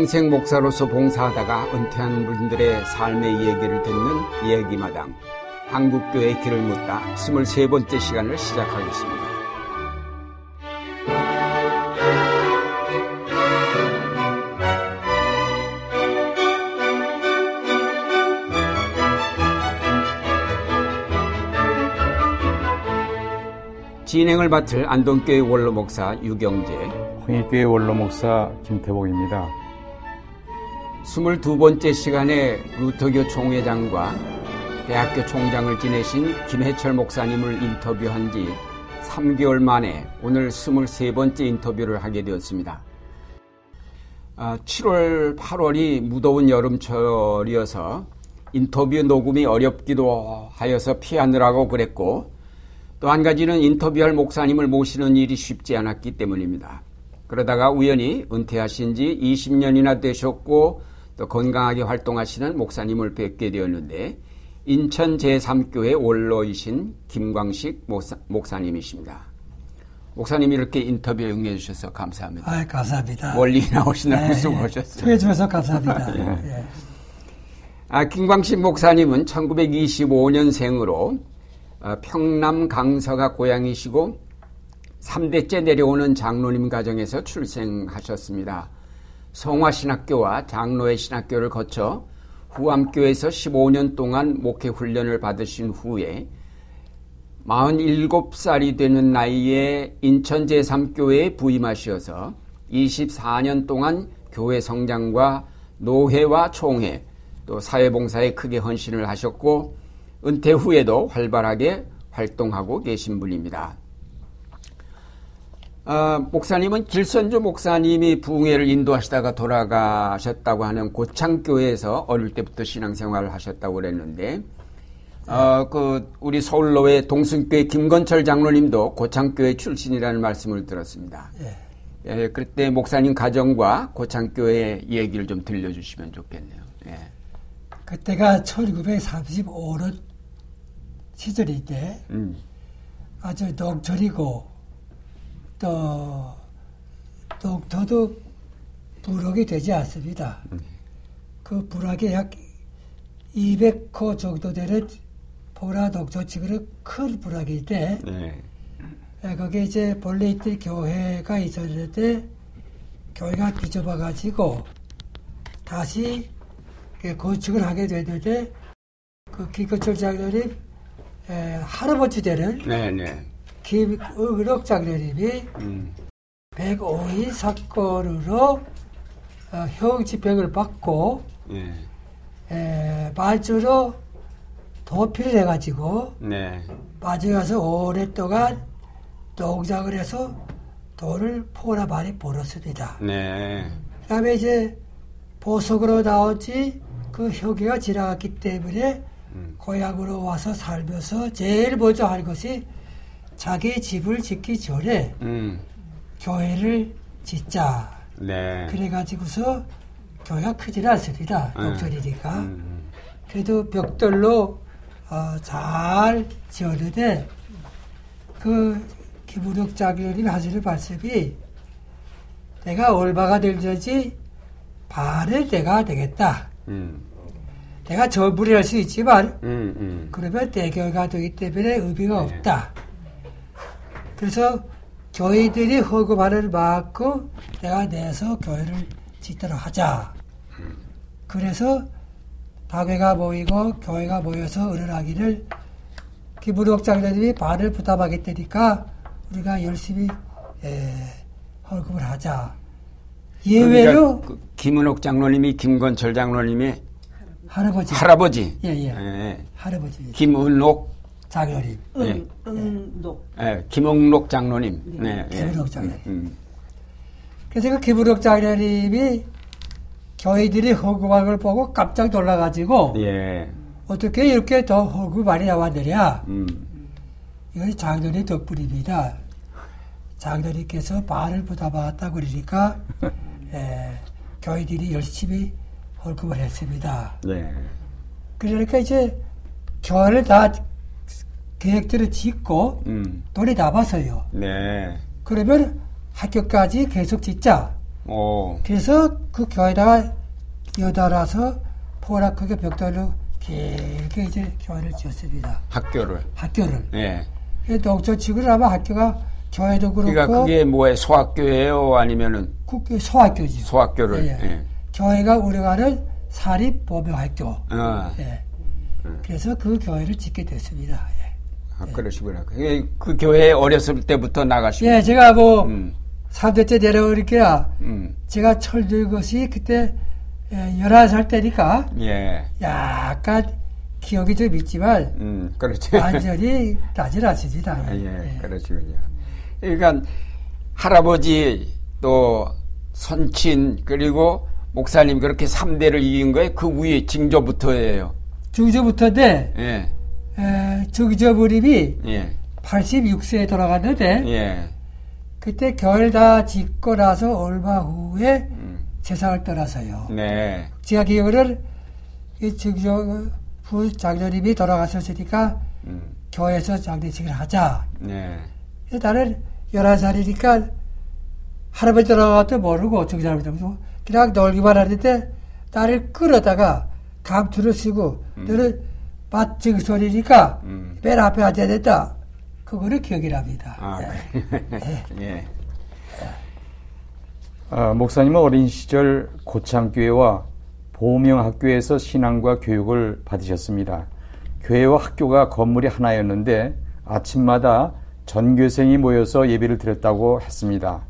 평생 목사로서 봉사하다가 은퇴한 분들의 삶의 이야기를 듣는 이야기마당 한국교회 길을 묻다 23번째 시간을 시작하겠습니다. 진행을 맡을 안동교회 원로 목사 유경재, 홍익교회 원로 목사 김태복입니다. 22번째 시간에 루터교 총회장과 대학교 총장을 지내신 김해철 목사님을 인터뷰한 지 3개월 만에 오늘 23번째 인터뷰를 하게 되었습니다. 7월, 아, 8월이 무더운 여름철이어서 인터뷰 녹음이 어렵기도 하여서 피하느라고 그랬고 또 한 가지는 인터뷰할 목사님을 모시는 일이 쉽지 않았기 때문입니다. 그러다가 우연히 은퇴하신 지 20년이나 되셨고 또 건강하게 활동하시는 목사님을 뵙게 되었는데 인천 제3교회 원로이신 김광식 목사, 님이십니다 목사님이 이렇게 인터뷰에 응해 주셔서 감사합니다. 아, 감사합니다. 멀리 나오시느라 네, 수고하셨어요. 초해 주셔서 감사합니다. 네. 예. 아, 김광식 목사님은 1925년생으로 어, 평남 강서가 고향이시고 3대째 내려오는 장로님 가정에서 출생하셨습니다. 성화신학교와 장로의 신학교를 거쳐 후암교에서 15년 동안 목회 훈련을 받으신 후에 47살이 되는 나이에 인천 제3교회에 부임하셔서 24년 동안 교회 성장과 노회와 총회 또 사회봉사에 크게 헌신을 하셨고 은퇴 후에도 활발하게 활동하고 계신 분입니다. 어, 목사님은 길선주 목사님이 부흥회를 인도하시다가 돌아가셨다고 하는 고창교회에서 어릴 때부터 신앙생활을 하셨다고 그랬는데 어, 그 우리 서울로의 동순교회 김건철 장로님도 고창교회 출신이라는 말씀을 들었습니다. 예. 예, 그때 목사님 가정과 고창교회 얘기를 좀 들려주시면 좋겠네요. 예. 그때가 1935년 시절일 때 음. 아주 농철이고 또 독터도 부록이 되지 않습니다. 음. 그 부락이 약 200호 정도 되는 보라 독초치고는 큰 부락인데 네. 예, 거기에 이제 본래 있던 교회가 있었는데 교회가 뒤집어 가지고 다시 건축을 하게 됐는데 그 김건철 장로님 할아버지 되는 네, 네. 김의록 장로님이 음. 105인 사건으로 어, 형 집행을 받고 네. 에, 마주로 도피를 해가지고 네. 마주에 가서 오랫동안 농장을 해서 돈을 포나 많이 벌었습니다. 네. 그 다음에 이제 보석으로 나오지 그 혁이가 지나갔기 때문에 음. 고향으로 와서 살면서 제일 먼저 할 것이 자기 집을 짓기 전에 음. 교회를 짓자. 네. 그래가지고서 교회가 크지는 않습니다. 독전이니까. 음. 음. 그래도 벽돌로 어, 잘 지었는데 그 김우덕 장로님 하시는 말씀이 내가 얼마가 될지 반을 내가 되겠다. 음. 내가 전부를 할 수 있지만 음, 음. 그러면 대교가 되기 때문에 의미가 네. 없다. 그래서 교회들이 허구만을 막고 내가 내서 교회를 짓도록 하자. 그래서 다회가 모이고 교회가 모여서 의논하기를 기부록 장로님이 반을 부담하겠다니까 우리가 열심히 에, 헌금을 하자. 예외로 그러니까 그 김은옥 장로님이 김건철 장로님이 할아버지 할아버지 예예 예. 예. 할아버지 김은옥 장로님. 응, 응록. 예, 김응록 장로님. 네. 네 예. 장로님. 음. 그래서 그 김은옥 장로님이 교회들이 허구한 걸 보고 깜짝 놀라가지고 예. 어떻게 이렇게 더 허구 많이 나왔느냐. 음. 이건 장로님 덕분입니다. 장로님께서 반을 부담받았다 그러니까 에, 교회들이 열심히 헐금을 했습니다. 네. 그러니까 이제 교회를 다 계획들을 짓고 음. 돈이 남아서요. 네. 그러면 학교까지 계속 짓자. 오. 그래서 그 교회다가 여달아서 포락하게 벽돌로 길게 이제 교회를 지었습니다. 학교를. 학교를. 예. 농촌 치고는 아마 학교가 교회도 그렇고. 그러니까 그게 뭐예요? 소학교예요? 아니면은? 그 소학교지. 소학교를. 예. 예. 교회가 우리가는 사립 보명학교. 어. 예. 그래서 그 교회를 짓게 됐습니다. 예. 아, 그러시구나. 그, 그 교회에 어렸을 때부터 나가시고. 예, 제가 뭐, 음. 3대째 내려오니까, 음. 제가 철들 것이 그때, 예, 11살 때니까, 예. 약간 기억이 좀 있지만, 음, 그렇죠. 완전히 나질 않습니다. 아, 예, 예. 그렇군요. 그러니까, 할아버지, 또, 선친, 그리고 목사님 그렇게 3대를 이긴 거에 그 위에 징조부터예요. 징조부터인데, 예. 적저부립이 예. 86세에 돌아갔는데 예. 그때 겨울 다 짓고 나서 얼마 후에 음. 세상을 떠나서요. 네. 제가 기억을 적저 부 장로님이 돌아가셨으니까 음. 교회에서 장례식을 하자. 네. 나는 11살이니까 할아버지 돌아가도 모르고 정사람도 그냥 놀기만 하는데 나를 끌어다가 감투를 쓰고 음. 너는 맞증 소리니까 음. 맨 앞에 앉아야 된다. 그거를 기억이랍니다. 아, 예. 네. 예. 아, 목사님은 어린 시절 고창교회와 보명학교에서 신앙과 교육을 받으셨습니다. 교회와 학교가 건물이 하나였는데 아침마다 전교생이 모여서 예배를 드렸다고 했습니다.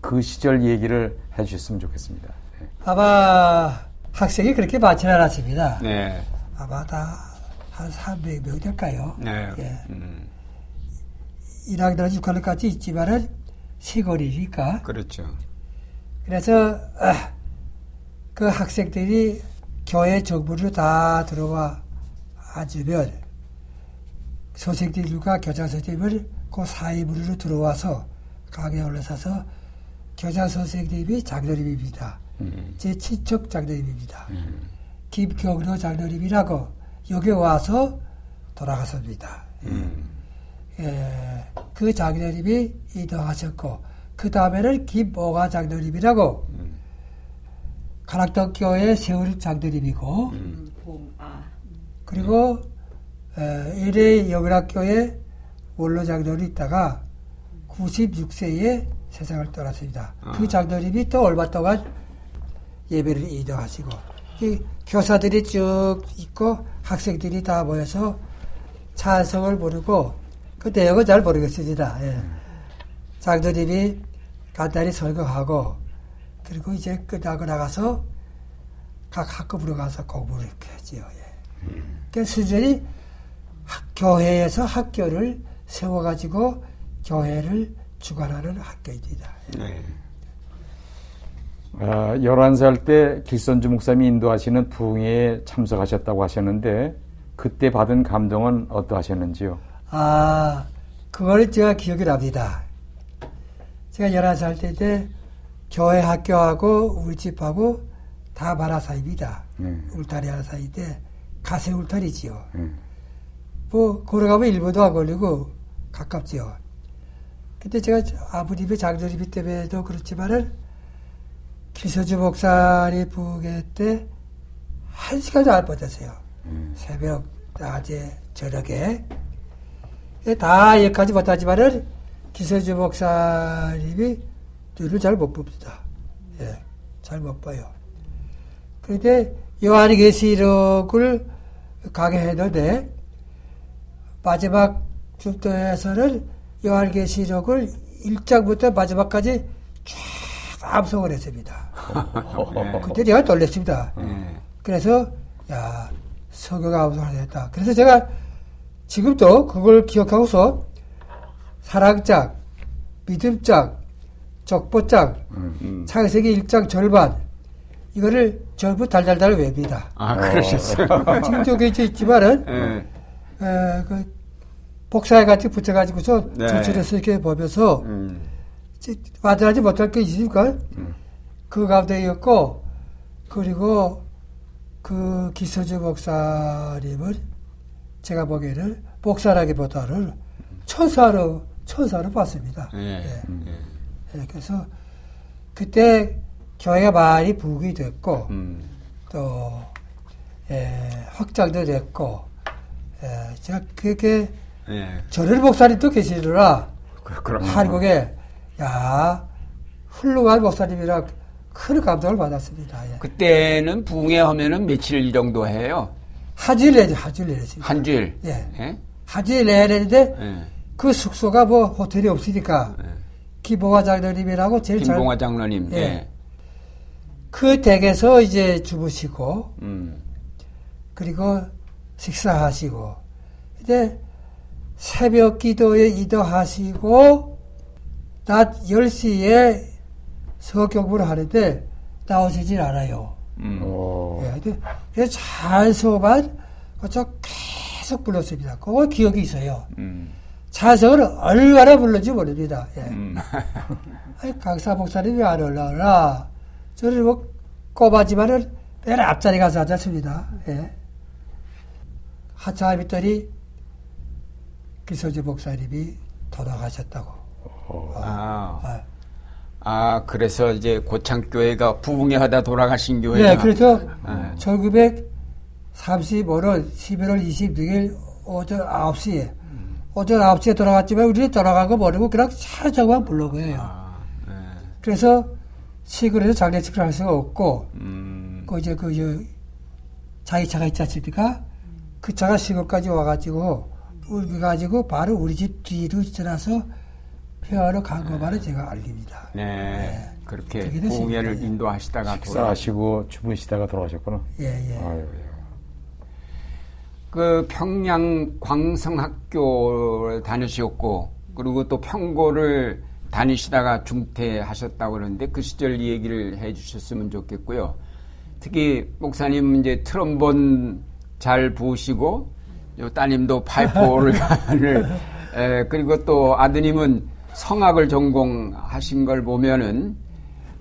그 시절 얘기를 해주셨으면 좋겠습니다. 네. 아마 학생이 그렇게 많지는 않았습니다. 네. 아마 다 한 300명 될까요? 네. 예. 음. 1학년 6학년까지 있지만은 시골이니까. 그렇죠. 그래서 아, 그 학생들이 교회 정부로 다 들어와 앉으면 선생님과 교장 선생님을 그 사이부로 들어와서 강에 올라서서 교장 선생님이 장로님입니다. 음. 제 친척 장로님입니다. 음. 김경로 장로님이라고 여기 와서 돌아갔습니다. 음. 예, 그 장로님이 이동하셨고 그 다음에는 김오가 장로님이라고 음. 가락덕 교회 세울 장로님이고 음. 그리고 LA 영락교회 원로 장로이 있다가 96세에 세상을 떠났습니다. 아. 그 장로님이 또 얼마 동안 예배를 이동하시고 교사들이 쭉 있고 학생들이 다 모여서 찬성을 부르고 그 내용은 잘 모르겠습니다. 예. 장로님이 간단히 설교하고 그리고 이제 끝나고 나가서 각 학급으로 가서 공부를 하지요. 예. 그 수준이 교회에서 학교를 세워가지고 교회를 주관하는 학교입니다. 네. 아, 11살 때 길선주 목사님이 인도하시는 부흥회에 참석하셨다고 하셨는데 그때 받은 감동은 어떠하셨는지요? 아, 그거를 제가 기억이 납니다. 제가 11살 때, 때 교회 학교하고 우리 집하고 다 마라사입니다. 네. 울타리 하나 사이인데 가세 울타리지요. 네. 뭐 걸어가면 1분도 안 걸리고 가깝지요. 그때 제가 아버님의 장조리비 때문에도 그렇지만은 기서주 목사님 부계 때 한 시간도 안 버텼어요. 음. 새벽, 낮에, 저녁에. 다 여기까지 못하지만은 기서주 목사님이 눈을 잘 못 봅니다. 예, 잘 못 봐요. 그런데 요한계시록을 가게 했는데 마지막 중도에서는 요한계시록을 1장부터 마지막까지 쫙 암송을 했습니다. 네. 그때 제가 놀랬습니다. 네. 그래서 야 서교가 아무도 됐다. 그래서 제가 지금도 그걸 기억하고서 사랑장, 믿음장, 적보장, 음, 음. 창세기 1장 절반 이거를 전부 달달달 외웁니다. 아 그러셨어요. 지금도 그게 있지만은 네. 에, 그 복사에 같이 붙여가지고서 네. 전체에서 이렇게 보면서 음. 와들하지 못할 게 있으니까 음. 그 가운데였고 그리고 그 기서주 목사님을 제가 보기에는 목사라기보다는 천사로 천사로 봤습니다. 예. 예. 예. 예. 그래서 그때 교회가 많이 부흥이 됐고 음. 또 에, 확장도 됐고 에, 제가 그렇게 예. 저를 목사님도 계시더라 한국에 야 훌륭한 목사님이라 큰 감동을 받았습니다. 예. 그때는 부흥회 하면은 며칠 정도 해요? 하주일 내지 하주일 내지. 한 주일. 예. 예? 하주일 내야 되는데 예. 그 숙소가 뭐 호텔이 없으니까 예. 김봉화 장로님이라고 제일 김봉화 잘... 장로님. 예. 예. 그 댁에서 이제 주무시고 음. 그리고 식사하시고 이제 새벽 기도에 이도하시고 낮 10시에 서경부를 하는데 나오시질 않아요. 음. 예, 그래서 잘 수업한 그저 계속 불렀습니다. 그거 기억이 있어요. 음. 찬성을 얼마나 불렀지 모릅니다. 예. 음. 아니, 강사 목사님이 안 올라오나. 저를 뭐, 꼽아지만은 맨 앞자리 가서 앉았습니다. 예. 한참 있더니 기서지 목사님이 돌아가셨다고. 어. 아. 아. 아, 그래서 이제 고창교회가 부흥회 하다 돌아가신 교회가. 네, 그래서 네. 1935년 11월 26일 오전 9시에 오전 9시에 돌아갔지만 우리는 돌아간 거 모르고 그냥 살짝만 불러 거예요. 아, 네. 그래서 시골에서 장례식을 할 수가 없고 음. 그 이제 그 자기 차가 있지 않습니까? 그 차가 시골까지 와가지고 우리 가지고 바로 우리 집 뒤로 지나서 폐하러 간 것만은 제가 알깁니다. 네. 네. 그렇게 공예를 인도하시다가 식사하시고 주무시다가 돌아가셨구나. 예, 예. 아유, 그 평양 광성학교를 다니셨고 그리고 또 평고를 다니시다가 중퇴하셨다고 그러는데 그 시절 얘기를 해 주셨으면 좋겠고요. 특히 목사님 이제 트럼본 잘 부으시고 요 따님도 파이프를 에, 그리고 또 아드님은 성악을 전공하신 걸 보면은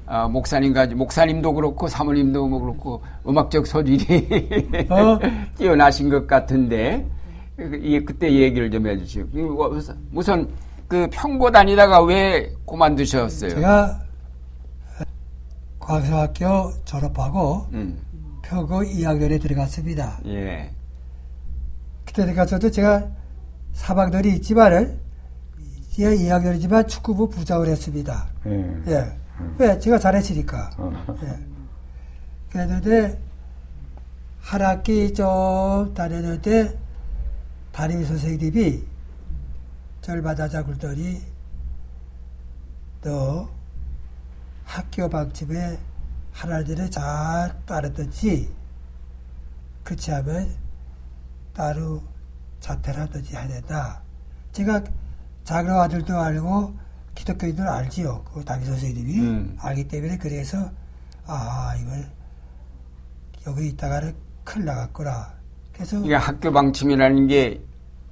어, 목사님과 목사님도 그렇고 사모님도 뭐 그렇고 음악적 소질이 어? 뛰어나신 것 같은데 이 그때 얘기를 좀 해주시고 우선 그 평고 다니다가 왜 그만두셨어요? 제가 과학학교 졸업하고 음. 표고 2학년에 들어갔습니다. 예. 그때 들어가서도 제가 사방들이 있지만은 예, 이야기이지만 축구부 부장을 했습니다. 예. 예. 왜? 제가 잘했으니까. 어. 예. 그랬는데, 한 학기 좀 다녔는데, 담임 선생님이 절 받아자 굴더니, 너 학교 방침에 하나들을 잘 따르든지, 그렇지 않으면 따로 자퇴를 하든지 해야 된다. 제가 자기네 아들도 알고 기독교인들 알지요. 그 담임 선생님이 음. 알기 때문에 그래서 아 이걸 여기 있다가는 큰일 나갔구나. 그래서 이게 학교 방침이라는 게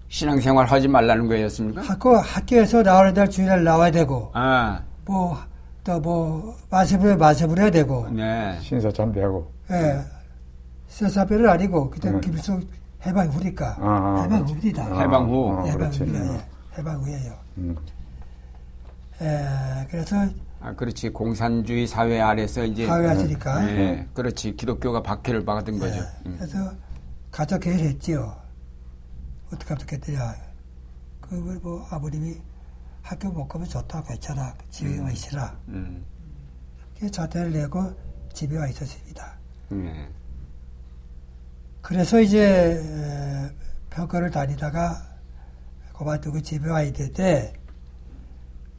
신앙생활 하지 말라는 거였습니까? 학교 학교에서 나오는 날 주일날 나와야 되고 아. 뭐 또 뭐 마세부에 마세부를 해야 되고 네. 신사 참배하고 예 신사배를 아니고 그때 네. 김일성 해방 후니까 아, 아, 해방 후입니다. 해방 후 아, 해방 후입니다. 예. 해방 후에요. 음. 에, 그래서 아, 그렇지. 공산주의 사회 아래서 이제. 사회하시니까. 예, 그렇지. 기독교가 박해를 받은 거죠. 음. 그래서 가족 계획을 했지요. 어떻게 하면 좋겠더냐. 그걸 뭐 아버님이 학교 못 가면 좋다, 괜찮아. 집에 와 음. 있으라. 음. 그래서 자퇴를 내고 집에 와 있었습니다. 음. 그래서 이제 평가를 다니다가 그만두고 집에 와 있는데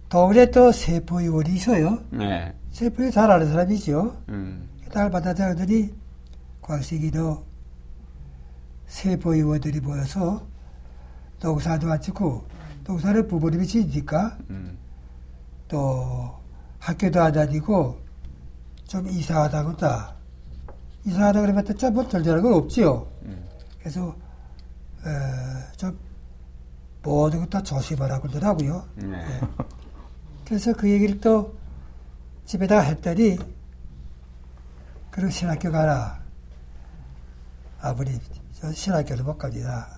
동네 또 세포의원이 있어요. 네. 세포의 잘 아는 사람이죠. 음. 딸 받아들더니 광식이도 세포의원들이 모여서 농사도 안 짓고 농사를 부모님이 지니까 음. 또 학교도 안 다니고 좀 이상하다고 한다. 이상하다 그러면 또 좀뭐 덜덜한 건 없지요. 음. 그래서 어, 좀 모든 것 다 조심하라고 그러더라고요. 네. 네. 그래서 그 얘기를 또 집에다 했더니 그럼 신학교 가라. 아버님, 저 신학교를 못 갑니다.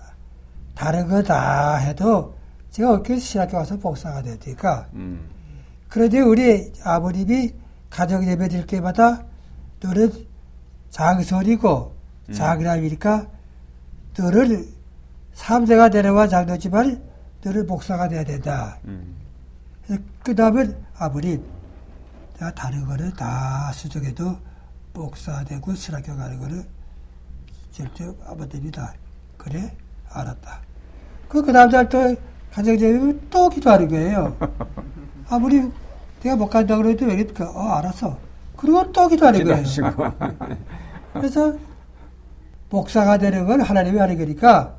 다른 거 다 해도 제가 어떻게 신학교 가서 복사가 되니까. 음. 그런데 우리 아버님이 가정 예배 드릴 때마다 너는 장설이고 음. 장이라니까 너를 삼세가 되려와 장도지만 너를 목사가 돼야 된다. 음. 그 다음에 아버님 내가 다른 거는 다 수정해도 목사되고 신학교 가는 거는 절대 아버님이다. 그래? 알았다. 그, 그 다음 날 또 가정제면 또 기도하는 거예요. 아무리 내가 못 간다 그래도 왜 그럴까? 어, 알았어. 그리고 또 기도하는 거예요. 그래서 목사가 되는 건 하나님이 하는 거니까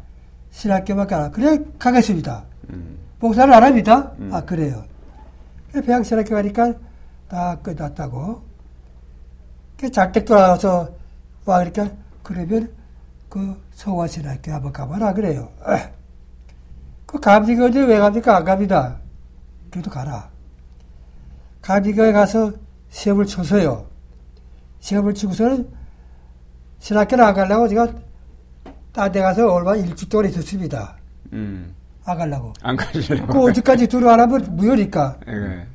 신학교만 가라. 그래, 가겠습니다. 음. 목사를 안 합니다. 음. 아, 그래요. 배양 신학교 가니까 다 끝났다고. 잘때 돌아와서 와, 그러니까, 그러면 그 성화신학교 한번 가봐라. 그래요. 그 감리가 어디 왜 갑니까? 안 갑니다. 그래도 가라. 감리가에 가서 시험을 쳐서요. 시험을 치고서는 신학교를 안 가려고 제가 딴데 가서 얼마 일주 동안 있었습니다. 음. 안 가려고. 안 가려고. 그 어디까지 들어가라면 무효니까. 네.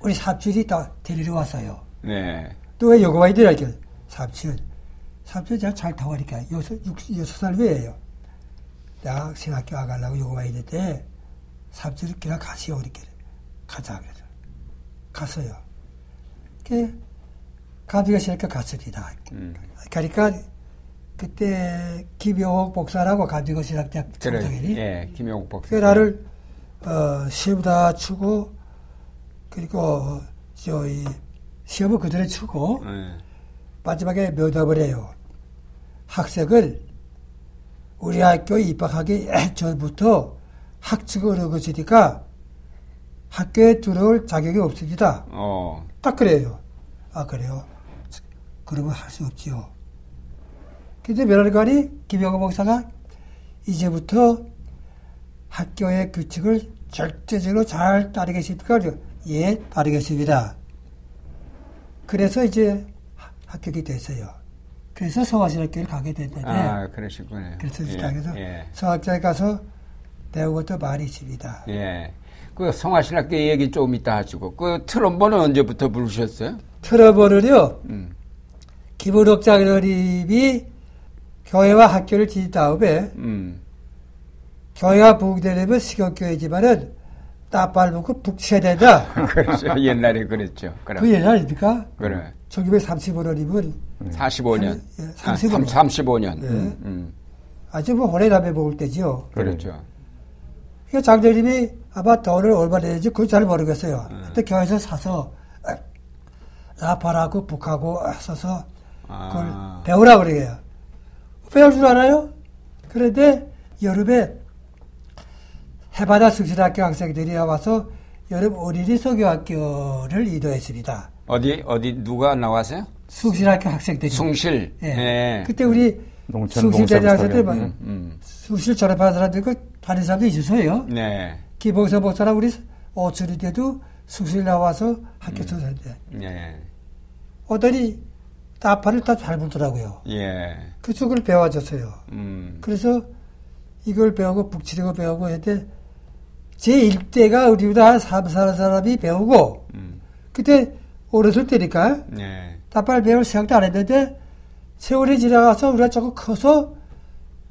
우리 삽질이 다 데리러 왔어요. 네. 또 왜 여기 와야 되나, 이렇게. 삽질. 삽질 제가 잘 타고 가니까 여섯, 육, 여섯 살 위에요. 내가 신학교 안 가려고 여기 와야 되는데, 삽질을 그냥 가시오, 이렇게. 가자, 그래서. 갔어요. 그, 가비가 신학교 갔습니다. 음. 그러니까, 그때 김용옥 복사라고 가비고 신학대학 총장이 예, 김용옥 복사. 그 나를 어, 시험 다 치고 그리고 저희 시험을 그대로 치고 예. 마지막에 면담을 해요. 학생을 우리 학교에 입학하기 전부터 학칙을 어거지니까 학교에 들어올 자격이 없습니다. 어. 딱 그래요. 아 그래요. 그러면 할 수 없지요. 근데 면허관이 김영호 목사가 이제부터 학교의 규칙을 절대적으로 잘 따르겠습니까? 예, 따르겠습니다. 그래서 이제 합격이 됐어요. 그래서 성화신학교를 가게 됐는데. 아, 그러시군요. 그래서 예, 가서 예. 성학교에 가서 배운 것도 많이 있습니다. 예. 그 성화신학교 얘기 좀 이따 하시고, 그 트럼본은 언제부터 부르셨어요? 트럼본을요, 음. 김은옥 장로님이 교회와 학교를 지은 다음에 음. 교회가 부흥되려면 식용교회 지만은 따빨먹고 북세대다. 그렇죠. 옛날에 그랬죠. 그럼. 그 옛날입니까? 그래. 1935년이면 45년. 35년. 아, 35년. 네. 음, 음. 아주 뭐 호래남에 먹을 때죠. 그렇죠. 그 장대님이 아마 돈을 얼마 내는지 그걸 잘 모르겠어요. 음. 그때 교회에서 사서 라파라고 북하고 써서 그걸 아. 배우라 그래요. 배울 줄 알아요? 그런데 여름에 해바다 승실학교 학생들이 와서 여름 어린이 소교학교를 이도했습니다. 어디 어디 누가 나왔어요? 숭실학교 학생들이. 숭실. 예. 네. 그때 우리 숭실대리 학생들 음, 음. 숭실 졸업한 사람들 그 다른 사람도 있었어요. 네. 기봉서 목사랑 우리 오천이 때도 숭실 나와서 학교 조사인데. 음. 네. 오더니 따파를 다 잘 불더라고요. 예. 그쪽을 배워줬어요. 음. 그래서 이걸 배우고 북치리고 배우고 했는데 제 1대가 우리보다 한 3, 4 사람이 배우고 음. 그때 어렸을 때니까 예. 따파를 배울 생각도 안 했는데 세월이 지나가서 우리가 조금 커서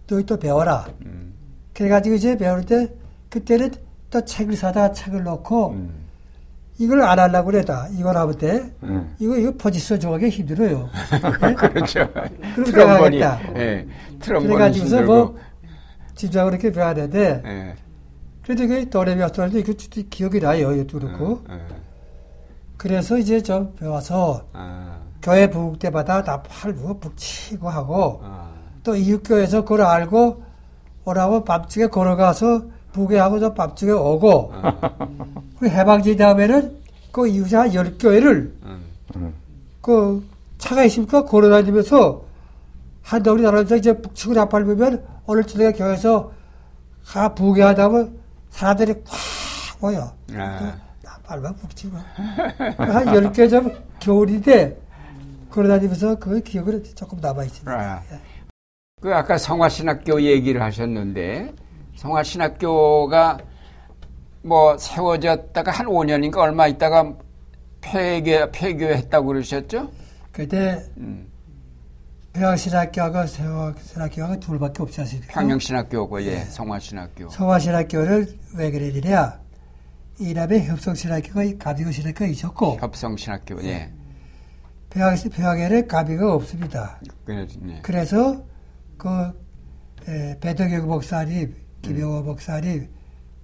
너희 또 배워라. 음. 그래가지고 이제 배울 때 그때는 또 책을 사다가 책을 놓고 음. 이걸 안 하려고 그랬다. 이걸 하면 때, 음. 이거, 이거 포지션 정하기 힘들어요. 네? 그렇죠. 그럼 내가 하겠다. 네. 그래가지고서 뭐, 집중하고 이렇게 배워야 되는데, 네. 그래도 그 도레미 때 이거 기억이 나요. 이것도 그렇고. 네. 그래서 이제 좀 배워서, 아. 교회 부흥 때마다 다 팔고 북치고 하고, 아. 또 이웃교회에서 그걸 알고, 오라고 밤중에 걸어가서 부계하고 저 밤중에 오고, 그 해방지 다음에는 그 이웃에 열 교회를 그 차가 있으니까 걸어다니면서 한다 우리나라에서 이제 북측을 나팔보면 오늘 저녁에 교회에서 가 부계하다 보면 사람들이 꽉 모여. 아. 나팔만 북치고. 한열 교회 좀 겨울인데 걸어다니면서 그 기억은 조금 남아있습니다. 아. 그 아까 성화신학교 얘기를 하셨는데 성화신학교가 뭐 세워졌다가 한 5년인가 얼마 있다가 폐교 폐교했다고 그러셨죠? 그때 음. 평양신학교하고 세화신학교가 둘밖에 없지 않습니까? 평양신학교고 예, 네. 성화신학교. 성화신학교를 왜 그래야 이남의 협성신학교가 가비고 신학교가 있었고 협성신학교 예. 평양 평양에는 가비가 없습니다. 그래, 네. 그래서 그 에, 배덕영 목사님, 김영호 음. 목사님,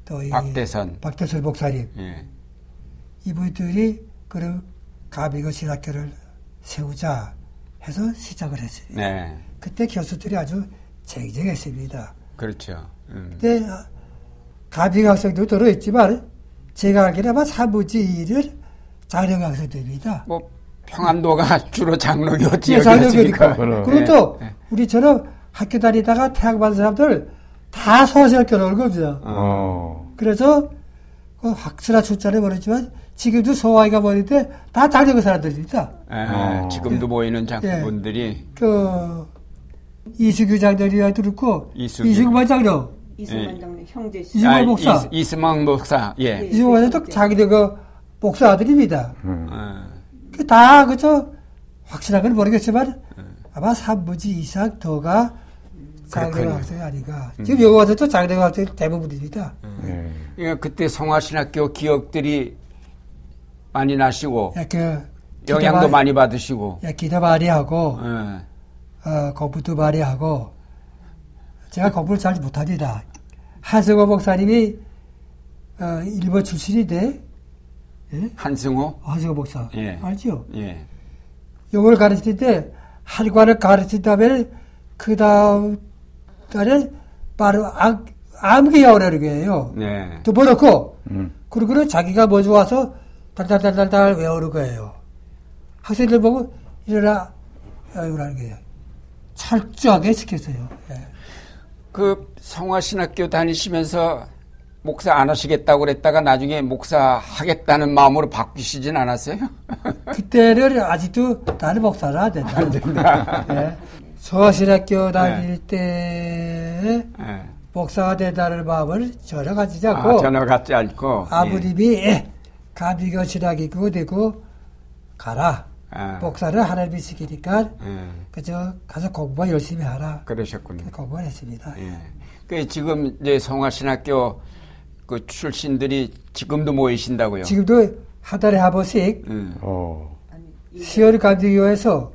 또 이 박대선, 박대선 목사님 예. 이분들이 그런 가비고 신학교를 세우자 해서 시작을 했어요. 네. 그때 교수들이 아주 쟁쟁했습니다. 그렇죠. 음. 그때 가비 학생도 들어있지만 제가 알기로 아마 사무지를 장로 학생들입니다. 뭐 평안도가 주로 장로교 지역이니까. 네, 그리고 또 네. 우리처럼 학교 다니다가 태학 받은 사람들 다 서울대학교 나오는 겁니다. 어. 그래서 그 학수나 출자를 모르지만 지금도 서화이가 모이는데 다 장려교 사람들입니다. 아, 어. 지금도 모이는 장분들이 네. 그 이수규 장로이와 그렇고 이수규, 이수규 장로 이승만 장로 형제 이승만 목사 이, 이승만 목사 예 이승만 목사도 자기들 그 목사 아들입니다. 음. 그 다 그저 확실한 건 모르겠지만 아마 3부지 이상 더가 장대가 학생이 아닌가. 음. 지금 여기 와서 또 장대가 학생 대부분입니다. 음. 그러니까 그때 성화신학교 기억들이 많이 나시고 예, 그 영향도 많이, 많이 받으시고 예, 기도 많이 하고 예. 어, 공부도 많이 하고 제가 공부를 잘 못합니다. 한승호 목사님이 어, 일본 출신인데 예? 한승호? 한승호 목사 예. 알죠? 예. 영어를 가르칠 때 한관을 가르친 다음에 그 다음 달에 바로 암, 암기 야오라는 거예요. 네. 또 버놓고 음. 그리고 자기가 먼저 와서 달달달달달 외우는 거예요. 학생들 보고 일어나 외우라는 거예요. 철저하게 시켰어요. 예. 그 성화신학교 다니시면서 목사 안 하시겠다고 그랬다가 나중에 목사 하겠다는 마음으로 바뀌시진 않았어요? 그때는 아직도 나는 목사를 안 된다. 안 된다. 예. 다닐 네. 때 네. 목사가 된다는 마음을 전혀 갖지 않고 아, 전혀 갖지 않고 아버님이 예. 가비교 신학이 그거 되고 가라. 아. 목사를 하나님이 시키니까 예. 그저 가서 공부만 열심히 하라. 그러셨군요. 공부를 했습니다. 예. 그 지금 이제 성화신학교 그 출신들이 지금도 모이신다고요? 지금도 한 달에 한 번씩 음. 어. 시월 감리교에서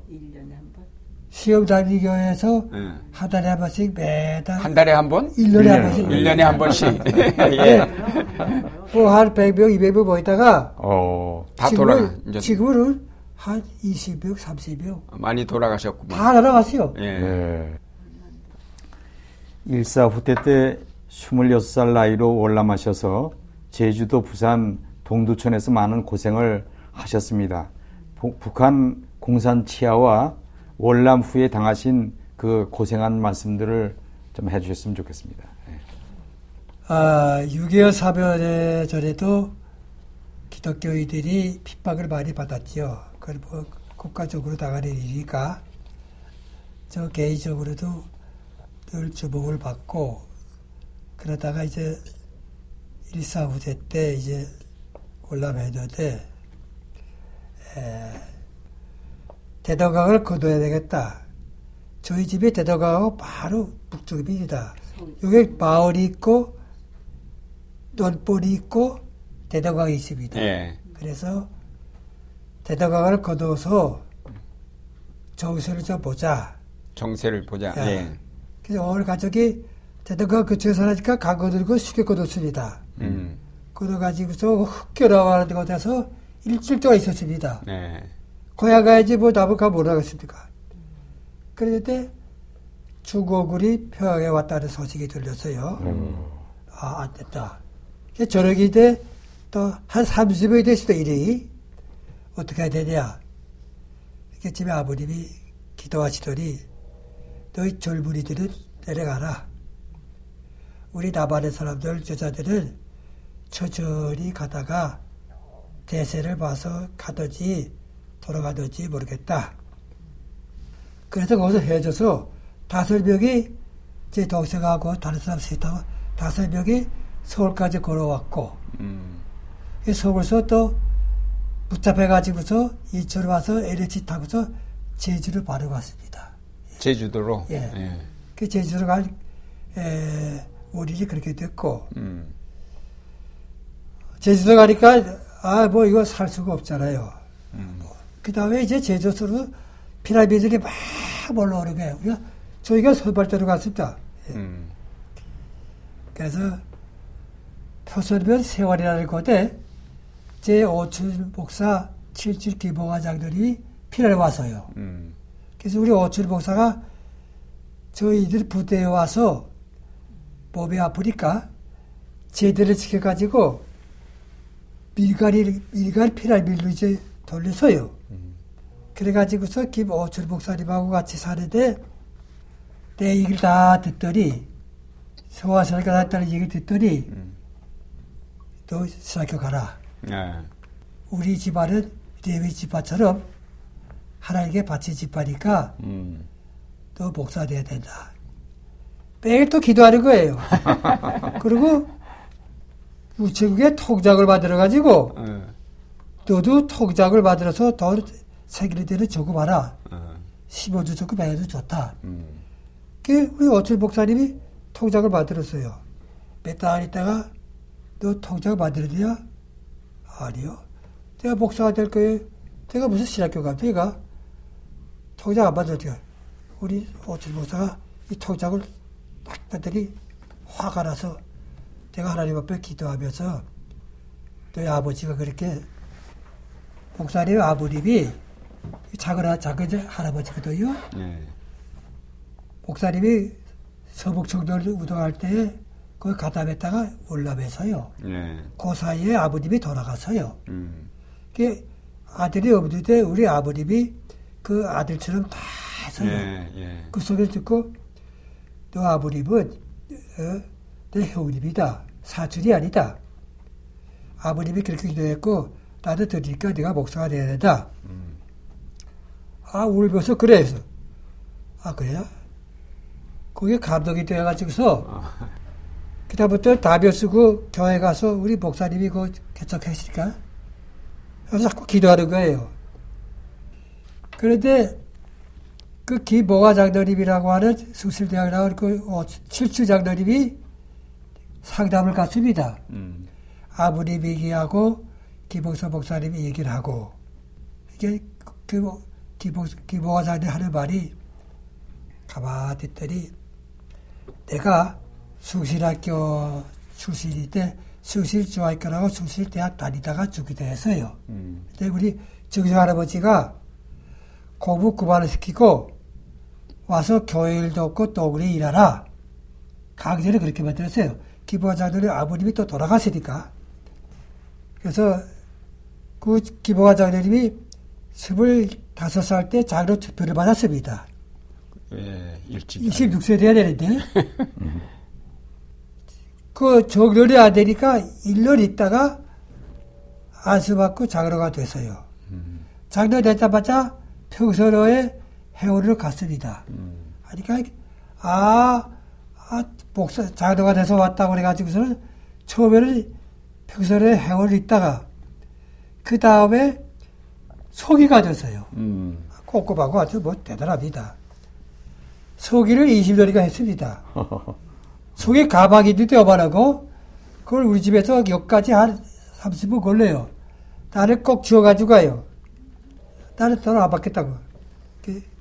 시험 다니교에서 네. 한 달에 한 번씩 매달 한 달에 한 번? 1년에 한 번씩 1년에 한 번씩 예. 뭐한 100명, 200명 모이다가 어, 다 돌아가 이제 지금은 한 20명, 30명 많이 돌아가셨구만 다 돌아갔어요 예. 예. 일사 후퇴 때 26살 나이로 월남하셔서 제주도 부산 동두천에서 많은 고생을 하셨습니다. 북한 공산 치하와 월남 후에 당하신 그 고생한 말씀들을 좀 해주셨으면 좋겠습니다. 네. 아, 6.25 사변에 전에도 기독교인들이 핍박을 많이 받았죠. 그걸 뭐 국가적으로 당하는 일이니까 저 개인적으로도 늘 주목을 받고 그러다가 이제 일사 후대 때 이제 올라매는데 대덕강을 거둬야 되겠다. 저희 집이 대덕강하고 바로 북쪽입니다. 여기 마을이 있고 논볼이 있고 대덕강이 있습니다. 예. 그래서 대덕강을 거둬서 정세를 좀 보자. 정세를 보자. 예. 예. 그래서 오늘 가족이 대덕강 그쪽에 사니까 강거 들고 쉽게 거뒀습니다. 음. 거둬가지고서 흑결하는 곳에서 일주일 동안 있었습니다. 네. 거야 가야지 뭐 답을 가 뭐라겠습니까? 그런데 주거굴이 평양에 왔다는 소식이 들렸어요. 음. 아, 안 됐다. 저녁이 돼, 또 한 30일 됐을 때 일이 어떻게 해야 되냐. 이렇게 집에 아버님이 기도하시더니 너희 젊은이들은 내려가라. 우리 나반의 사람들, 여자들은 천천히 가다가 대세를 봐서 가든지 돌아가든지 모르겠다. 그래서 거기서 헤어져서 다섯 명이 제 동생하고 다른 사람 셋하고 다섯 명이 서울까지 걸어왔고 음. 서울에서 또 붙잡혀가지고서 이철 와서 LH 타고서 제주를 바로 갔습니다. 제주도로? 예. 예. 그 제주로 갈, 에, 우리이 그렇게 됐고, 음. 제주도 가니까, 아, 뭐 이거 살 수가 없잖아요. 음. 뭐. 그 다음에 이제 제주도로 피라미드들이 막 올라오는 거예요. 우리가, 저희가 설발대로 갔습니다. 예. 음. 그래서 표선면 세월이라는 곳에 제 오출 목사 칠칠 기봉화장들이 피를 와서요. 음. 그래서 우리 오출 목사가 저희들 부대에 와서 몸이 아프니까 제대를 지켜가지고 밀가리, 밀가리 피라밀로 이제 돌려서요. 음. 그래가지고서 김오철 목사님하고 같이 사는데 내 얘기를 다 듣더니 소화설가 났다는 얘기를 듣더니 음. 너 신학교 가라. 네. 우리 집안은 레위 집안처럼 하나님께 바친 집안이니까 음. 너 목사 돼야 된다. 매일 또 기도하는 거예요. 그리고 우체국에 통장을 만들어가지고 네. 너도 통장을 만들어서 더 세계를 되는 적어봐라. 네. 15주 적금 해도 좋다. 음. 그 우리 어철 목사님이 통장을 만들었어요. 몇 달 있다가 너 통장을 만들었냐? 아니요. 내가 목사가 될 거예요. 내가 무슨 신학교 가? 내가 통장 안 만들었대요. 우리 어철 목사가 이 통장을 딱 봤더니 화가 나서 내가 하나님 앞에 기도하면서 너희 아버지가 그렇게 목사님 아버님이 작은, 작은 할아버지거든요. 네. 목사님이 서북 청도를 우동할 때 거기 가담했다가 올라매서요. 네. 그 사이에 아버님이 돌아가서요. 음. 그 아들이 없는데 우리 아버님이 그 아들처럼 다 해서요. 예, 예. 그 소리를 듣고 너 아버님은 어, 내 형님이다. 사촌이 아니다. 아버님이 그렇게 기도했고 나도 들으니까 네가 목사가 돼야 된다. 음. 아 울면서 그래 해서 아 그래요? 그게 감동이 되어가지고서 아. 그다음부터 답여 쓰고 교회 가서 우리 목사님이 그 개척했으니까 그래서 자꾸 기도하는 거예요. 그런데 그 기모가 장로님이라고 하는 수술대학 나온 그 칠추 장로님이 상담을 갔습니다. 음. 아버님 얘기하고 기봉서 목사님이 얘기를 하고 이게 그 기봉 기봉화 장로님 하는 말이 가만히 듣더니 내가 수실학교 출신일 때 수실중학교라고 수실대학 다니다가 죽기도 했어요. 음. 근데 우리 정정 할아버지가 공부 그만을 시키고 와서 교회일도 없고 또 그래 일하라. 강제를 그렇게 만들었어요. 기부화장들이 아버님이 또 돌아가시니까. 그래서 그 기부화장님이 25살 때 장로 투표를 받았습니다. 예, 일찍. 26세 돼야 되는데. 그 정년이 안 되니까 1년 있다가 안수받고 장로가 됐어요. 음. 장로 됐자마자 평선호에 해오를 갔습니다. 음. 그러니까 아, 아 목사 장로가 돼서 왔다고 그래가지고서는 처음에는 평선호에 해오를 있다가 그 다음에 소기가 됐어요. 음. 꼼꼼하고 아주 뭐 대단합니다. 소기를 20년이가 했습니다. 속에 가방이도 떼어바라고 그걸 우리 집에서 여기까지 한 30분 걸려요. 나를 꼭 주워가지고 가요. 나는 돈을 안 받겠다고.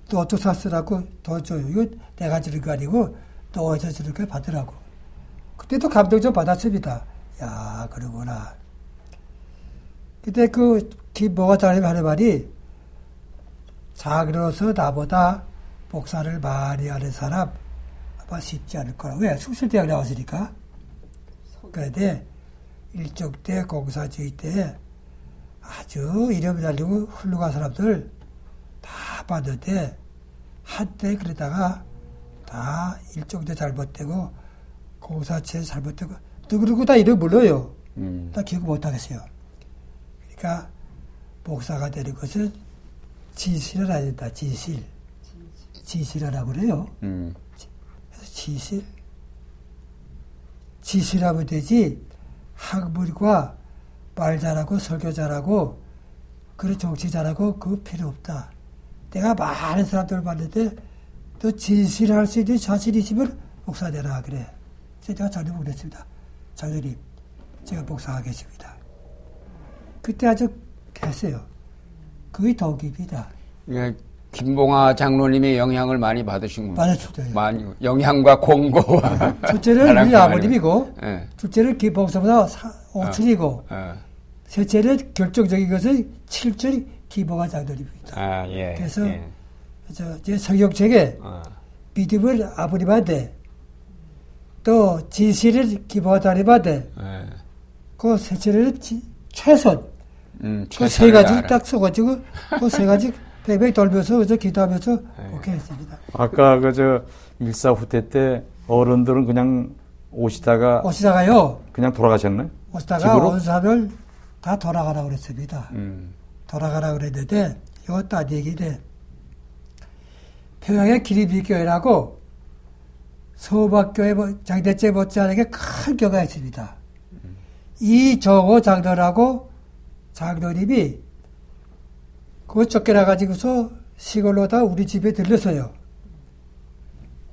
또또 샀으라고 더 줘요. 이거 내가 주는 거 아니고 또 어디서 주는 걸 받으라고. 그때도 감동 좀 받았습니다. 야, 그러구나. 그때 그 하는 말이 자기로서 나보다 복사를 많이 하는 사람 아마 쉽지 않을 거라. 왜? 수술대학 나왔으니까. 그런데 일정 때 공사주의 때 아주 이름 달리고 훌륭한 사람들 다 봤는데 한때 그러다가 다 일정 때 잘못되고 공사체 잘못되고 누구누구 다 이름 몰라요. 음. 다 기억 못 하겠어요. 그러니까 목사가 되는 것은 해야 된다. 지실. 지실하라고 그래요. 음. 지실? 지실하면 되지 학문과 말 잘하고 설교 잘하고 그런 정치 잘하고 그 필요 없다. 내가 많은 사람들을 봤는데 또 진실할 수 있는 자신 있으면 목사 되라 그래. 제가 전혀 그랬습니다. 장로님, 제가 목사하겠습니다. 그때 아주 했어요. 그게 덕입니다. 예, 김봉아 장로님의 영향을 많이 받으신 겁니다. 받았죠. 많이 영향과 공고와 첫째는 우리 아버님이고, 네. 둘째는 김봉사보다 오춘이고, 어. 어. 셋째는 결정적인 것은 칠절 김봉아 장로님입니다. 아, 예, 그래서 예. 저, 제 성경책에 어. 믿음을 아버님한테 또 진실을 김봉아 장로님한테 예. 그 셋째는 최선 음, 그세 가지를 딱 써가지고 그 세 가지 뺑뺑 돌면서 그저 기도하면서 네. 오케이 했습니다. 아까 그저 일사 후퇴 때 어른들은 그냥 오시다가 오시다가요. 그냥 돌아가셨네. 오시다가 원사를 다 돌아가라 그랬습니다. 음. 돌아가라 그랬는데 딱 얘기돼. 평양에 기리비교회라고 서박교회 장대째 못지않게 큰 교회가 있습니다. 음. 이정호 장로라고 장로님이 그거 쫓겨나가지고서 시골로 다 우리 집에 들렸어요.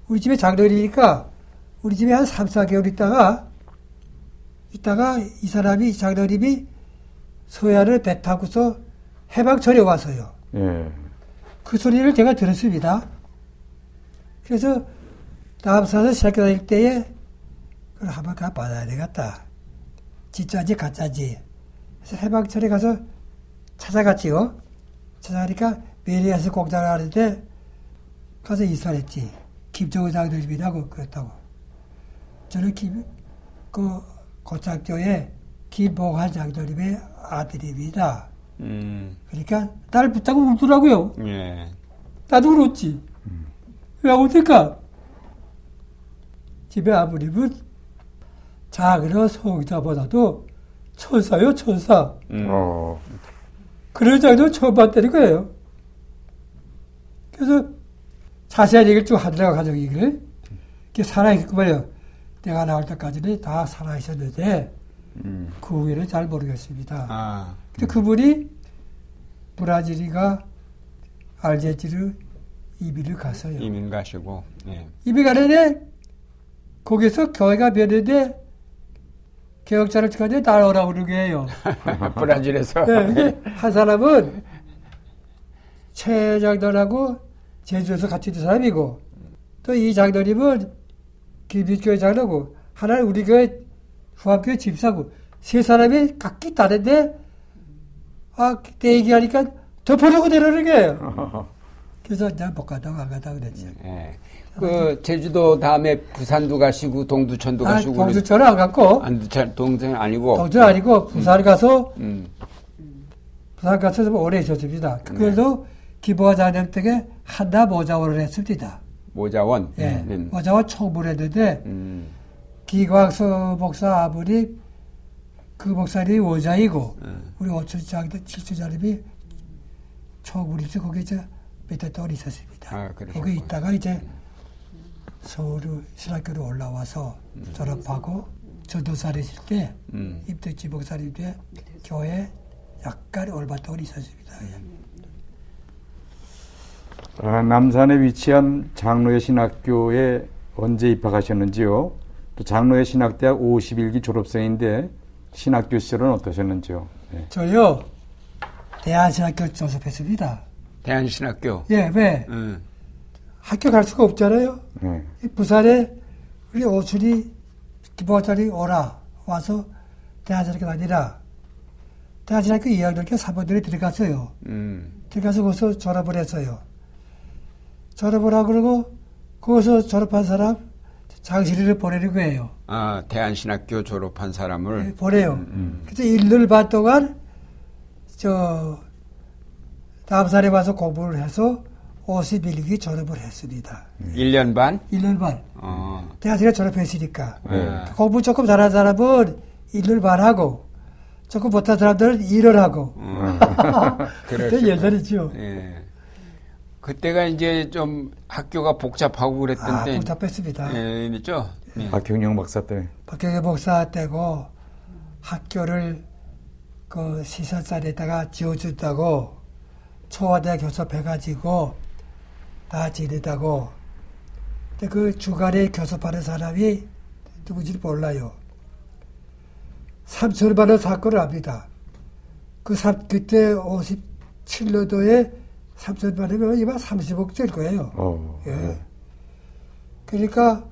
우리 집에 장로님이니까 우리 집에 한 3, 4개월 있다가 있다가 이 사람이 장로님이 소야를 배 타고서 해방철에 와서요. 예. 그 소리를 제가 들었습니다. 그래서 다음 사서 시작해 다닐 때에 그걸 한번 가 받아야 되겠다. 진짜지 가짜지. 그래서 해방철에 가서 찾아갔지요. 찾아가니까 메리아스 공장을 하는데 가서 이사를 했지. 김정은 장로님이라고 그랬다고. 저는 김, 그 고창교회 김봉환 장로님의 아들입니다. 음. 그러니까 딸 붙잡고 울더라고요. 예. 나도 울었지. 음. 왜 어떨까? 집에 아버님은 작은 성자보다도 천사요, 천사. 음. 어. 그런 장도 처음 봤다는 거예요. 그래서 자세한 얘기를 쭉 하더라고, 가족 얘기를. 이렇게 살아있고 말이요. 내가 나올 때까지는 다 살아있었는데, 음. 그 후에는 잘 모르겠습니다. 아. 근데 그분이 브라질이가 알제지르 이민을 갔어요. 이민 가시고, 예. 이민 가는데, 거기서 교회가 변했는데, 개혁자를 날 오라고 그러게 해요. 브라질에서. 네, 한 사람은 최 장로하고 제주에서 같이 있는 사람이고 또 이 장로님은 김빛교회 장로고 하나는 우리 교회 후암교회 집사고 세 사람이 각기 다른데 아, 내 얘기하니까 덮어놓고 내려오는 거예요. 그래서 내가 못 가다 안 가다 그랬지. 네. 그 제주도 다음에 부산도 가시고 동두천도 아, 가시고 동두천은 안 갔고 안두천 동두천 아니고 동두천 아니고 부산 음. 가서 음. 부산 가서 좀 오래 있었습니다. 네. 그래도 기부가 자녀 댁에 한나 모자원을 했습니다. 모자원. 예, 음. 모자원 총무를 했는데 음. 기광서 목사 아버님 그 목사님이 원장이고 음. 우리 오천장 칠천장님이 총무님서 거기 이제 밑에 또 있었습니다. 아, 거기 있다가 이제 서울 신학교로 올라와서 음. 졸업하고 전도사를 때 음. 입대 지목사님 때 교회 약간 올바닥을 있었습니다. 아, 남산에 위치한 장로의 신학교에 언제 입학하셨는지요? 또 장로의 신학대학 51기 졸업생인데 신학교 시절은 어떠셨는지요? 네. 저요 대한신학교 졸업했습니다. 대한신학교? 예, 왜? 음. 학교 갈 수가 없잖아요. 네. 부산에 우리 오순이 기부자리 오라 와서 대하자학교 다니라. 대하자학교 2학년교 3번들이 들어갔어요. 음. 들어가서 거기서 졸업을 했어요. 졸업을 하고 그러고 거기서 졸업한 사람 장실이를 보내는 거예요. 아, 대한신학교 졸업한 사람을? 네, 보내요. 음, 음. 그래서 1년 반 동안 저 남산에 와서 공부를 해서 51기 졸업을 했습니다. 1년 반? 1년 반. 어. 대학생에 졸업했으니까. 네. 공부 조금 잘하는 사람은 1년 반 하고, 조금 못한 사람들은 1월 하고. 음. 그때 옛날이죠. 예. 그때가 이제 좀 학교가 복잡하고 그랬던 아, 때. 복잡했습니다. 예, 그죠 예. 박경영 박사 때. 박경영 박사 때고 학교를 그 시설자리에다가 지어준다고 초와대 교섭해가지고 다 지내다고 근데 그 주간에 교섭하는 사람이 누구지 몰라요. 삼천만 원 사건을 압니다. 그 삼, 그때 57년도에 삼천만 원이면 이만 30억짜리 거예요. 어, 예. 네. 그러니까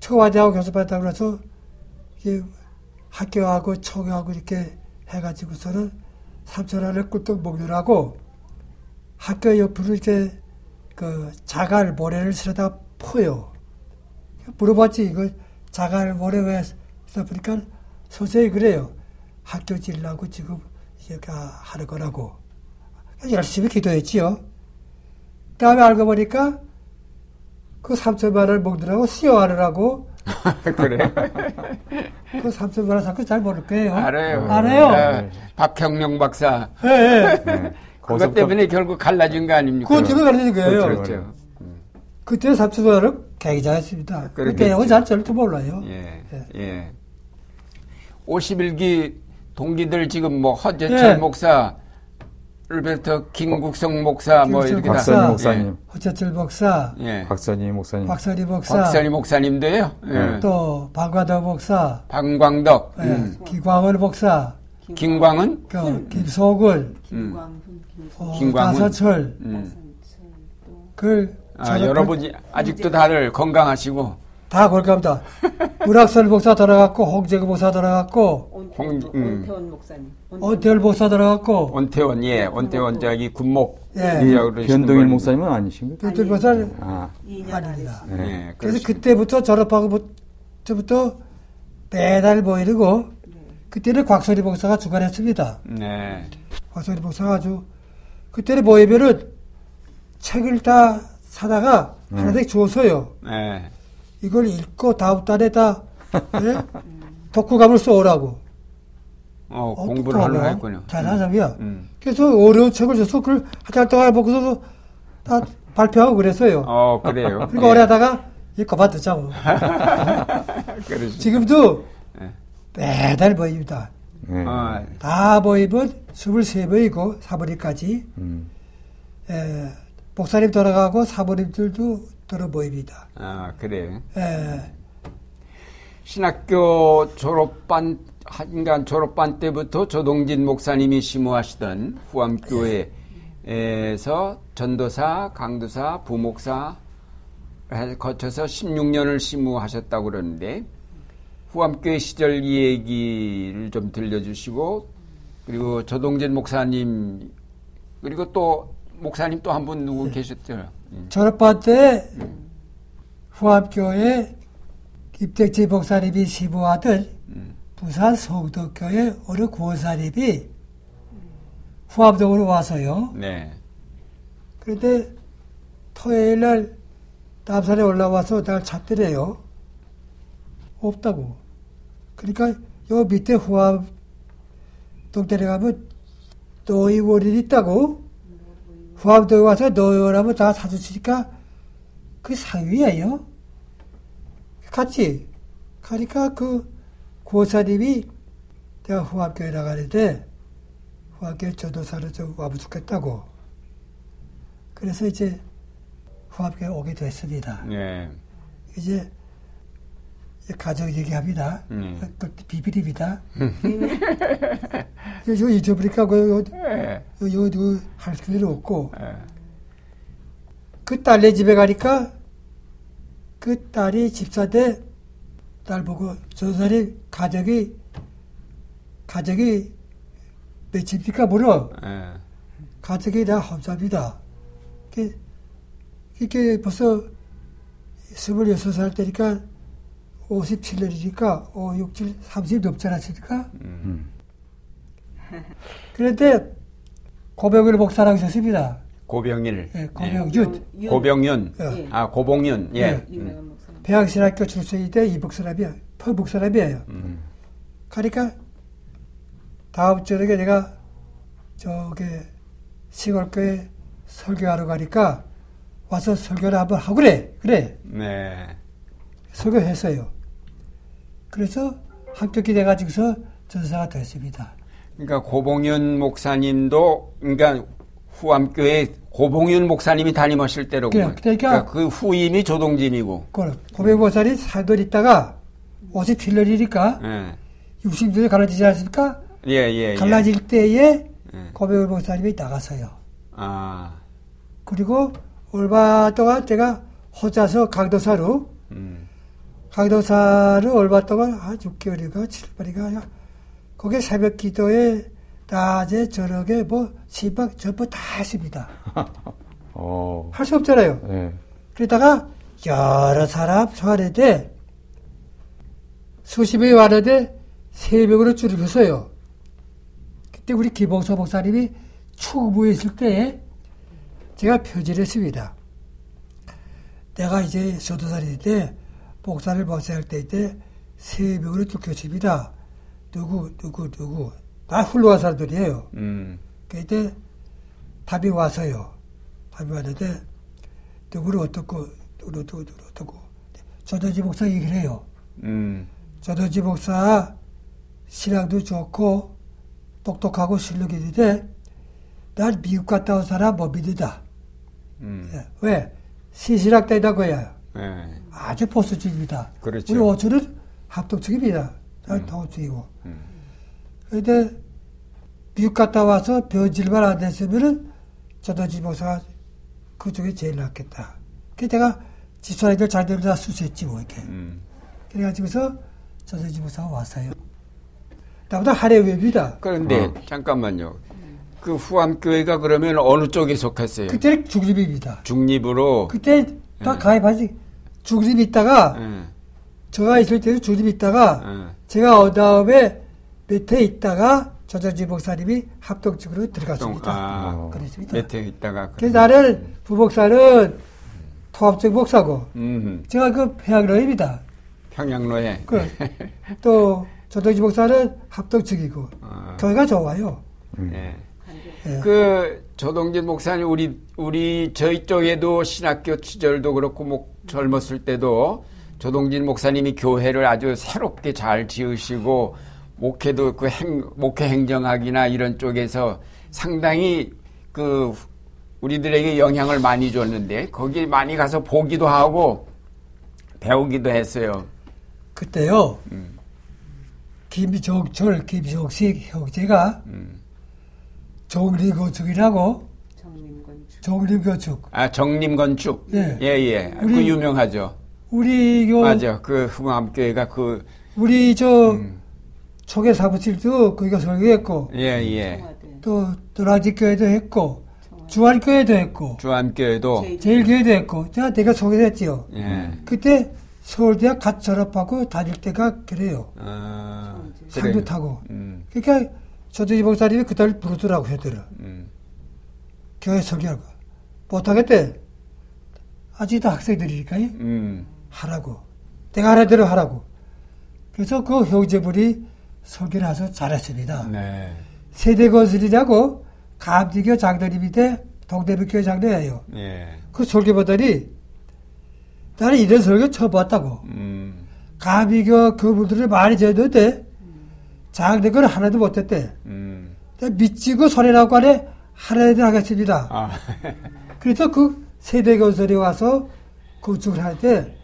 청와대하고 교섭한다고 그래서 학교하고 청하고 이렇게 해가지고서는 삼천원을 꿀떡 먹느라고 학교 옆으로 이렇게 그 자갈 모래를 실어다 퍼요. 물어봤지 이거 자갈 모래 왜 써보니까 선생이 그래요. 학교 질라고 지금 이렇게 하는 거라고. 열심히 기도했지요. 다음에 알고 보니까 그 3천만 원을 먹느라고 수여하느라고. 그래. 그 3천만 원 사건 잘 모를 거예요. 알아요. 알아요. 네. 박형룡 박사. 네. 네. 그것 때문에 결국 갈라진 거 아닙니까? 그것 때문에 갈라진 거예요. 그렇죠. 그렇죠. 그때 3천만 원을 계기자했습니다. 그 내용은 잘 절대 몰라요. 예. 예. 예. 51기 동기들 지금 뭐 허재철 예. 목사 르베르토 김국성 목사 뭐 이렇게 박선희 다. 목사님, 예. 허재철 목사, 예. 박선희 목사님, 박선희 목사, 박선희 목사님도요. 예. 또 방광덕 목사, 방광덕, 예. 음. 기광원 목사, 김광은, 그, 김소글, 김광훈, 어, 김광훈, 가서철, 음. 그 아, 여러분이 아직도 다들 건강하시고 다 골감다. 문학설 목사 들어갔고 홍재구 목사 들어갔고 홍, 음. 온태원 목사님. 온태원 목사 들어갔고 온태원 예 온태원 저기 군목 예. 변동일 목사님은 아니신가요? 변동일 목사는 아. 아닙니다. 네. 네. 그래서 그때부터 졸업하고 부터 매달 모이고 그때는 곽소리 목사가 주관했습니다. 네. 곽소리 목사가 아주 그때는 모이면은 책을 다 사다가 네. 하나씩 주어서요. 네. 이걸 읽고 다음 달에 다 네? 독후감을 써오라고. 어, 어 공부를 하려고 했군요. 사람이야. 음, 음. 그래서 어려운 책을 줘서 그걸 한달 동안 보고서 다 발표하고 그랬어요. 어, 그래요. 그리고 네. 오래 하다가 이 그만두자고. 지금도 네. 매달 모입니다. 네. 어. 다 모이면 23모이고 사모님까지. 음. 에, 목사님 돌아가고 사모님들도 들어 보입니다. 아, 그래. 예. 신학교 졸업반, 한간 졸업반 때부터 조동진 목사님이 심무하시던 후암교회에서 전도사, 강도사, 부목사 거쳐서 16년을 심무하셨다고 그러는데 후암교회 시절 이 얘기를 좀 들려주시고 그리고 조동진 목사님 그리고 또 목사님 또 한 분 누구 네. 계셨죠? 졸업반 때 후암교회 김택지 목사님이 시부하던 부산 성덕교회 어느 고사님이 후암동으로 와서요. 네. 그런데 토요일 날 남산에 올라와서 날 찾더래요. 없다고. 그러니까 요 밑에 후암동 데려가면 노이월이 있다고. 후암도에 와서 노여라면 다 사주시니까 그 상위예요. 같이 가니까 그 고사님이 내가 후암교회 나가는데 후암교회 전도사를 좀 와보 죽겠다고. 그래서 이제 후암교회 오게 됐습니다. 네. 이제 가족 얘기합니다. 음. 그 비밀입니다. 요 잊어버릴까 그 요, 네. 요, 요, 요, 할 필요 없고. 네. 그 딸네 집에 가니까 그 딸이 집사대 딸 보고 저 사람이 가족이 가족이 몇집니까 물어. 네. 가족이 다 험삽니다. 이게, 이게 벌써 26살 때니까 57년이니까 5, 6, 7, 30 넘지 않았습니까? 음. 그런데 고병일 목사라고 있었습니다. 고병일. 예, 고병윤. 예. 고병윤. 예. 아, 고봉윤. 예. 예. 음. 배양신학교 출생인데 이북 사람이야. 퍼북 사람이에요. 음. 그러니까 다음 저녁에 내가 저기 시골교회 설교하러 가니까 와서 설교를 한번 하고 그래. 그래. 네. 설교했어요. 그래서 합격이 돼가지고서 전사가 됐습니다. 그러니까 고봉윤 목사님도 그러니까 후암교회 고봉윤 목사님이 담임하실 때로 그래, 그러니까, 그러니까, 그 후임이 조동진이고. 그 고봉 목사님 살돌 있다가 옷이 틀려리니까 예. 60도에 갈라지지 않습니까? 예, 예, 예. 갈라질 때에 예. 고봉 목사님이 나가서요. 아. 그리고 얼마 동안 제가 혼자서 강도사로 음. 얼마 동안 아 6개월인가 7개월인가 거기 새벽 기도에 낮에 저녁에 뭐 시박 전부 다 했습니다. 어. 할수 없잖아요. 네. 그러다가 여러 사람 소환했는데 수십 명이 왔는데 세 명으로 줄이었어요. 그때 우리 기봉서 목사님이 추구부에 있을 때 제가 표지를 했습니다. 내가 이제 소도살인데 목사를 벗어야 때때 세 명으로 쫓겨집니다. 누구 누구 누구 다 훌륭한 사람들이에요. 음. 그때 답이 와서요. 답이 왔는데 누구를 어떻고 누구를 어떻고 누구를 어떻고 조도지 목사 얘기를 해요. 음. 조도지 목사 신앙도 좋고 똑똑하고 실력이 있는데 난 미국 갔다 온 사람 못 믿는다. 음. 예. 왜? 시신학 때다 거야. 네. 아주 보수적입니다. 그렇죠. 우리 오천은 합동적입니다. 음. 동쪽이고. 음. 그런데 미국 갔다 와서 변질만 안 됐으면은 저도지 목사가 그쪽에 제일 낫겠다. 그 내가 지수아이들 자기들 다 수수했지 뭐 이렇게. 음. 그래가지고서 저도지 목사가 왔어요. 나보다 하례웹이다. 그런데 어. 잠깐만요. 그 후암교회가 그러면 어느 쪽에 속했어요? 그때 중립입니다. 중립으로. 그때 다 네. 가입하지. 중립 있다가 네. 제가 있을 때도 중립 있다가 네. 제가 어 다음에 밑에 있다가 조정지 목사님이 합동적으로 들어갔습니다. 아, 그랬습니다. 밑에 있다가. 그래서 나는 부목사는 통합적 목사고, 음. 제가 그 평양로입니다. 평양로에. 그, 또 조정지 목사는 합동적이고, 아. 교회가 좋아요. 음. 네. 네. 그 조동진 목사님 우리 우리 저희 쪽에도 신학교 시절도 그렇고 뭐 젊었을 때도 조동진 목사님이 교회를 아주 새롭게 잘 지으시고 목회도 그 행, 목회 행정학이나 이런 쪽에서 상당히 그 우리들에게 영향을 많이 줬는데 거기 많이 가서 보기도 하고 배우기도 했어요. 그때요. 음. 김종철, 김종식 형제가 음. 정림건축이라고 정림건축. 아 정림건축. 예, 예, 예. 그 우리, 그 유명하죠. 우리 요 맞아. 그 흥암교회가 그 우리 저 음. 초계 사무실도 거기가 설계했고. 예, 예. 또 도라지교회도 했고. 주안교회도 했고. 주안교회도. 제일교회도 했고. 제가 내가 소개했지요. 예. 그때 서울대학 갓 졸업하고 다닐 때가 그래요. 아, 상도 그래. 타고. 음. 그러니까 조대지 목사님이 그날 부르더라고 하더라. 음. 교회 설교하고. 못하겠대. 아직도 학생들이니까, 음. 하라고. 내가 하는 대로 하라고. 그래서 그 형제분이 설교를 해서 잘했습니다. 네. 세대 건설이라고 감리교 장로님인데 동대문교회 장로예요. 네. 그 설교 보더니 나는 이런 설교 처음 봤다고. 음. 감리교 그분들을 많이 졌는데 장대걸 하나도 못했대. 음. 미치고 소리나고 안에 하나도 하겠습니다. 아. 그래서 그 세대 건설에 와서 건축을 할 때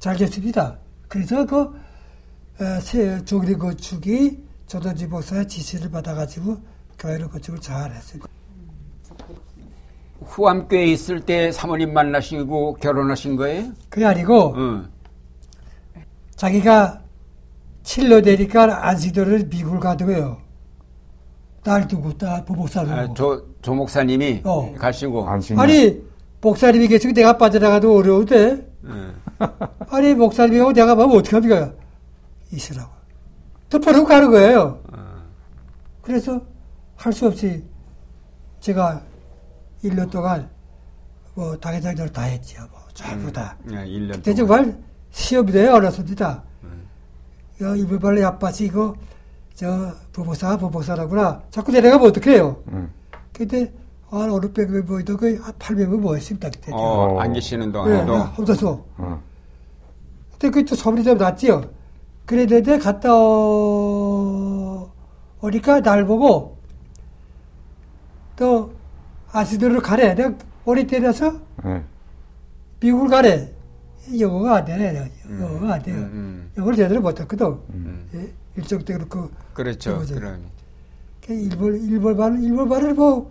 잘 됐습니다. 그래서 그새 조기 건축이 조던지 목사의 지시를 받아가지고 교회를 건축을 잘 했습니다. 후암교에 있을 때 사모님 만나시고 결혼하신 거예요? 그게 아니고 응. 자기가 칠러 되니까 안식도를 미국을 가더고요. 딸 두고 딸 부목사를 아, 조, 조 목사님이 어. 가시고 아니 목사님이 계시고 내가 빠져나가도 어려운데 네. 아니 목사님이 하고 내가 가면 어떻게 합니까 있으라고 덮어놓고 가는 거예요 어. 그래서 할 수 없이 제가 1년 동안 뭐 당회장들 다 했지요 뭐 전부 음. 다 음. 네, 그때 정말 시험이 돼요 어렸습니다 야, 이불발레 아빠지 이거 저 부부사 부부사라구나. 자꾸 내려가면 어떡해요. 음. 근데 한 5, 600명 모이도 그 800명 모였습니다. 그때. 어, 안 계시는 동안에도. 네, 없어서. 어. 근데 그또 소문이 좀 났지요. 그랬는데 갔다 오... 오니까 날 보고 또 아시드로 가래. 내가 어릴 때라서 네. 미국을 가래. 영어가 안 되네. 음. 영어가 안 돼요. 음, 음. 영어를 제대로 못했거든. 음. 예? 일정 때 그렇고. 그렇죠. 그럼. 일본, 일본말, 일본 말을 뭐,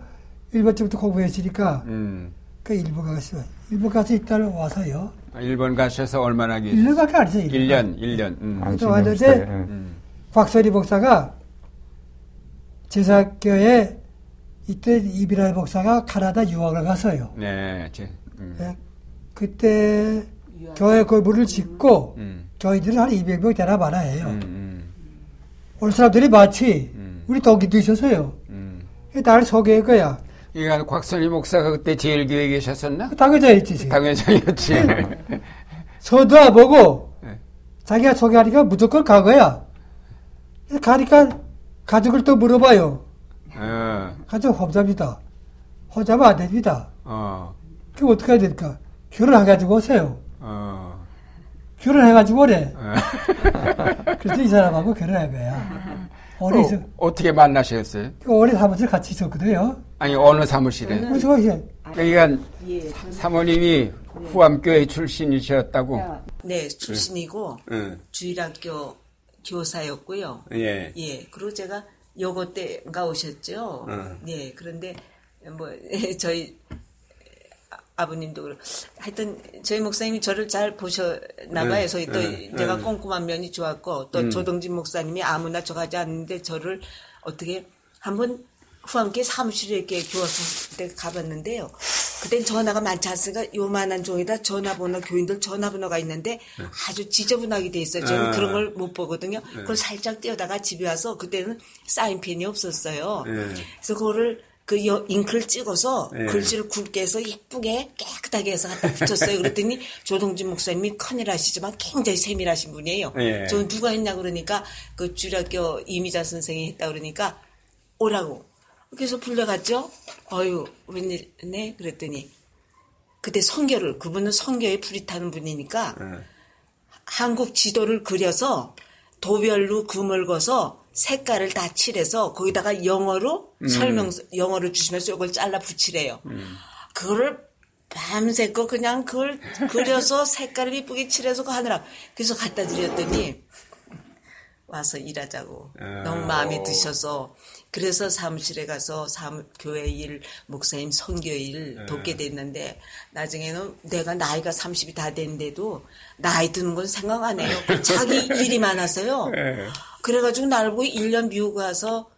일본쯤부터 공부했으니까. 음. 그 일본 가서, 일본 가서 일단 와서요. 아, 일본 가셔서 얼마나 계셨어요? 1년밖에 안 했어요. 1년, 1년. 음. 또 왔는데, 음. 곽설이 목사가 제사교에 이때 이비라 목사가 카나다 유학을 갔어요. 네, 제, 음. 네, 그때 교회 건물을 짓고 음. 저희들은 한 200명 되나 많아 해요. 음, 음. 올 사람들이 마치 음. 우리 독일도 있었어요. 음. 날 소개할 거야. 이건 곽선희 목사가 그때 제일 교회 계셨었나? 당회장이었지. 당회장이었지. 서도 안 보고 네. 자기가 소개하니까 무조건 간 거야. 가니까 가족을 또 물어봐요. 네. 가족 혼자입니다. 혼자면 안 됩니다. 어. 그럼 어떻게 해야 될까? 결혼해가지고 오세요. 어. 결혼해가지고 오래. 네. 그래서 이 사람하고 거야. 오래 있어. 어 떻게 만나셨어요? 오래 사무실 같이 있었거든요. 아니, 어느 사무실에? 그래서 이제. 그러니까 예, 사모님이 후암교회 출신이셨다고? 네, 출신이고, 네. 주일학교 교사였고요. 예. 예. 그리고 제가 요거 때가 오셨죠. 어. 예. 그런데 뭐 저희 아버님도 그렇고 하여튼 저희 목사님이 저를 잘 보셨나 봐요. 그래서 또 네, 내가 네. 꼼꼼한 면이 좋았고 또 음. 조동진 목사님이 아무나 저가지 않는데 저를 어떻게 한번 후함께 사무실에 이렇게 교화소 때 가봤는데요. 그땐 전화가 많지 않으니까 요만한 종이다 전화번호 교인들 전화번호가 있는데 네. 아주 지저분하게 돼 있어요. 저는 아. 그런 걸 못 보거든요. 네. 그걸 살짝 떼어다가 집에 와서 그때는 사인펜이 없었어요. 네. 그래서 그거를 그 잉크를 찍어서 네. 글씨를 굵게 해서 이쁘게 깨끗하게 해서 갖다 붙였어요. 그랬더니 조동진 목사님이 큰일 하시지만 굉장히 세밀하신 분이에요. 네. 저는 누가 했냐 그러니까 그 주력교 이미자 선생이 했다 그러니까 오라고 그래서 불러갔죠. 어유 웬일네 그랬더니 그때 성교를 그분은 성교에 불이 타는 분이니까 네. 한국 지도를 그려서 도별로 금을 거서 색깔을 다 칠해서 거기다가 영어로 음. 설명 영어를 주시면서 이걸 잘라 붙이래요. 음. 그거를 밤새껏 그냥 그걸 그려서 색깔을 이쁘게 칠해서 하느라 그래서 갖다 드렸더니 와서 일하자고 아. 너무 마음에 드셔서 그래서 사무실에 가서 사무, 교회 일, 목사님 선교 일 네. 돕게 됐는데 나중에는 내가 나이가 30이 다 됐는데도 나이 드는 건 생각 안 해요. 자기 일이 많아서요. 네. 그래가지고 날 보고 1년 미국 가서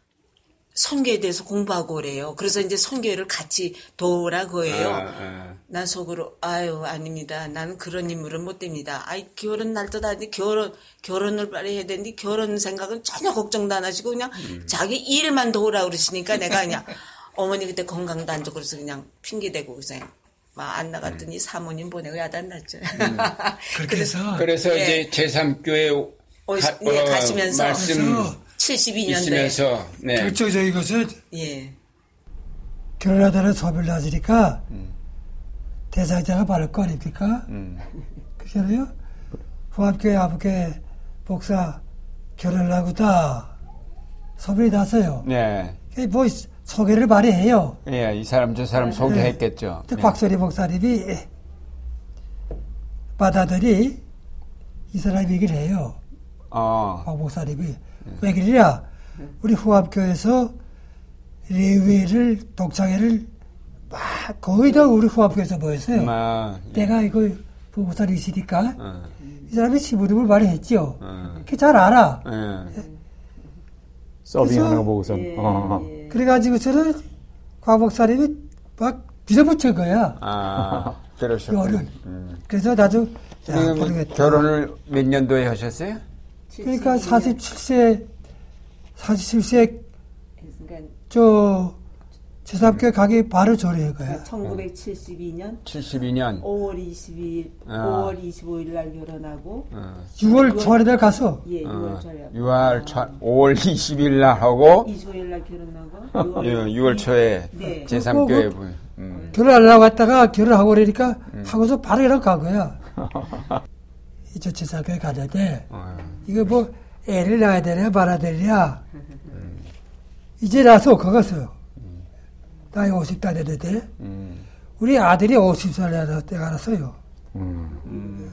선교에 대해서 공부하고 그래요. 그래서 이제 선교를 같이 도우라 그예요. 아, 아. 난 속으로 아유 아닙니다. 나는 그런 인물은 못 됩니다. 아이 결혼 날도 아닌데 결혼 결혼을 빨리 해야 되는데 결혼 생각은 전혀 걱정도 안 하시고 그냥 음. 자기 일만 도우라 그러시니까 내가 그냥 어머니 그때 건강도 안 좋고 그래서 그냥 핑계 대고 그냥 안 나갔더니 음. 사모님 보내고 야단 났죠. 음. 그래서 그래서 예. 이제 제3교회 어, 네, 가시면서 말씀 72년도에 있으면서 네. 결정적인 것은 예. 결혼하다는 소비를 낮으니까 음. 대상자가 많을 거 아닙니까? 음. 그렇잖아요? 후암교회 아버게 목사 결혼을 하고다 소비를 났어요. 네. 뭐 소개를 많이 해요. 예, 이 사람 저 사람 네. 소개했겠죠. 네. 곽소리 목사님이 받아들이 이 사람이 얘기를 해요. 어. 곽 목사님이 왜 그러냐? 우리 후암교에서 레위를 독창회를 막 거의 다 우리 후암교에서 모였어요. 아, 예. 내가 이거 부부살이 있으니까 어. 이 사람이 시부름을 많이 했죠. 어. 그잘 알아. 예. 서빙하는 거 보고서. 예, 어. 예. 그래가지고 저는 곽 목사님이 막 빌어붙인 거야. 아, 그러셨군요. 음. 그래서 나도 야, 결혼을 몇 년도에 하셨어요? 그러니까 47세, 47세, 저, 제사교회 가기 바로 전에 거야. 1972년? 72년. 5월 22일, 어. 5월 25일 날 결혼하고. 어. 6월 초에 날 가서. 예, 6월 초에. 6월 초, 5월 20일 날 하고. 25일 날 결혼하고. 6월, 6월 초에. 네. 제3교회 분. 음. 결혼 하려고 했다가 결혼하고 그러니까 음. 하고서 바로 이렇게 간 거야. 이제 제사교회 가는데. 어. 이거 뭐 애를 낳아야 되냐 말아야 되냐 이제 나서 가갔어요. 나이 50다 되는데 음. 우리 아들이 50살 때가 알았어요. 음.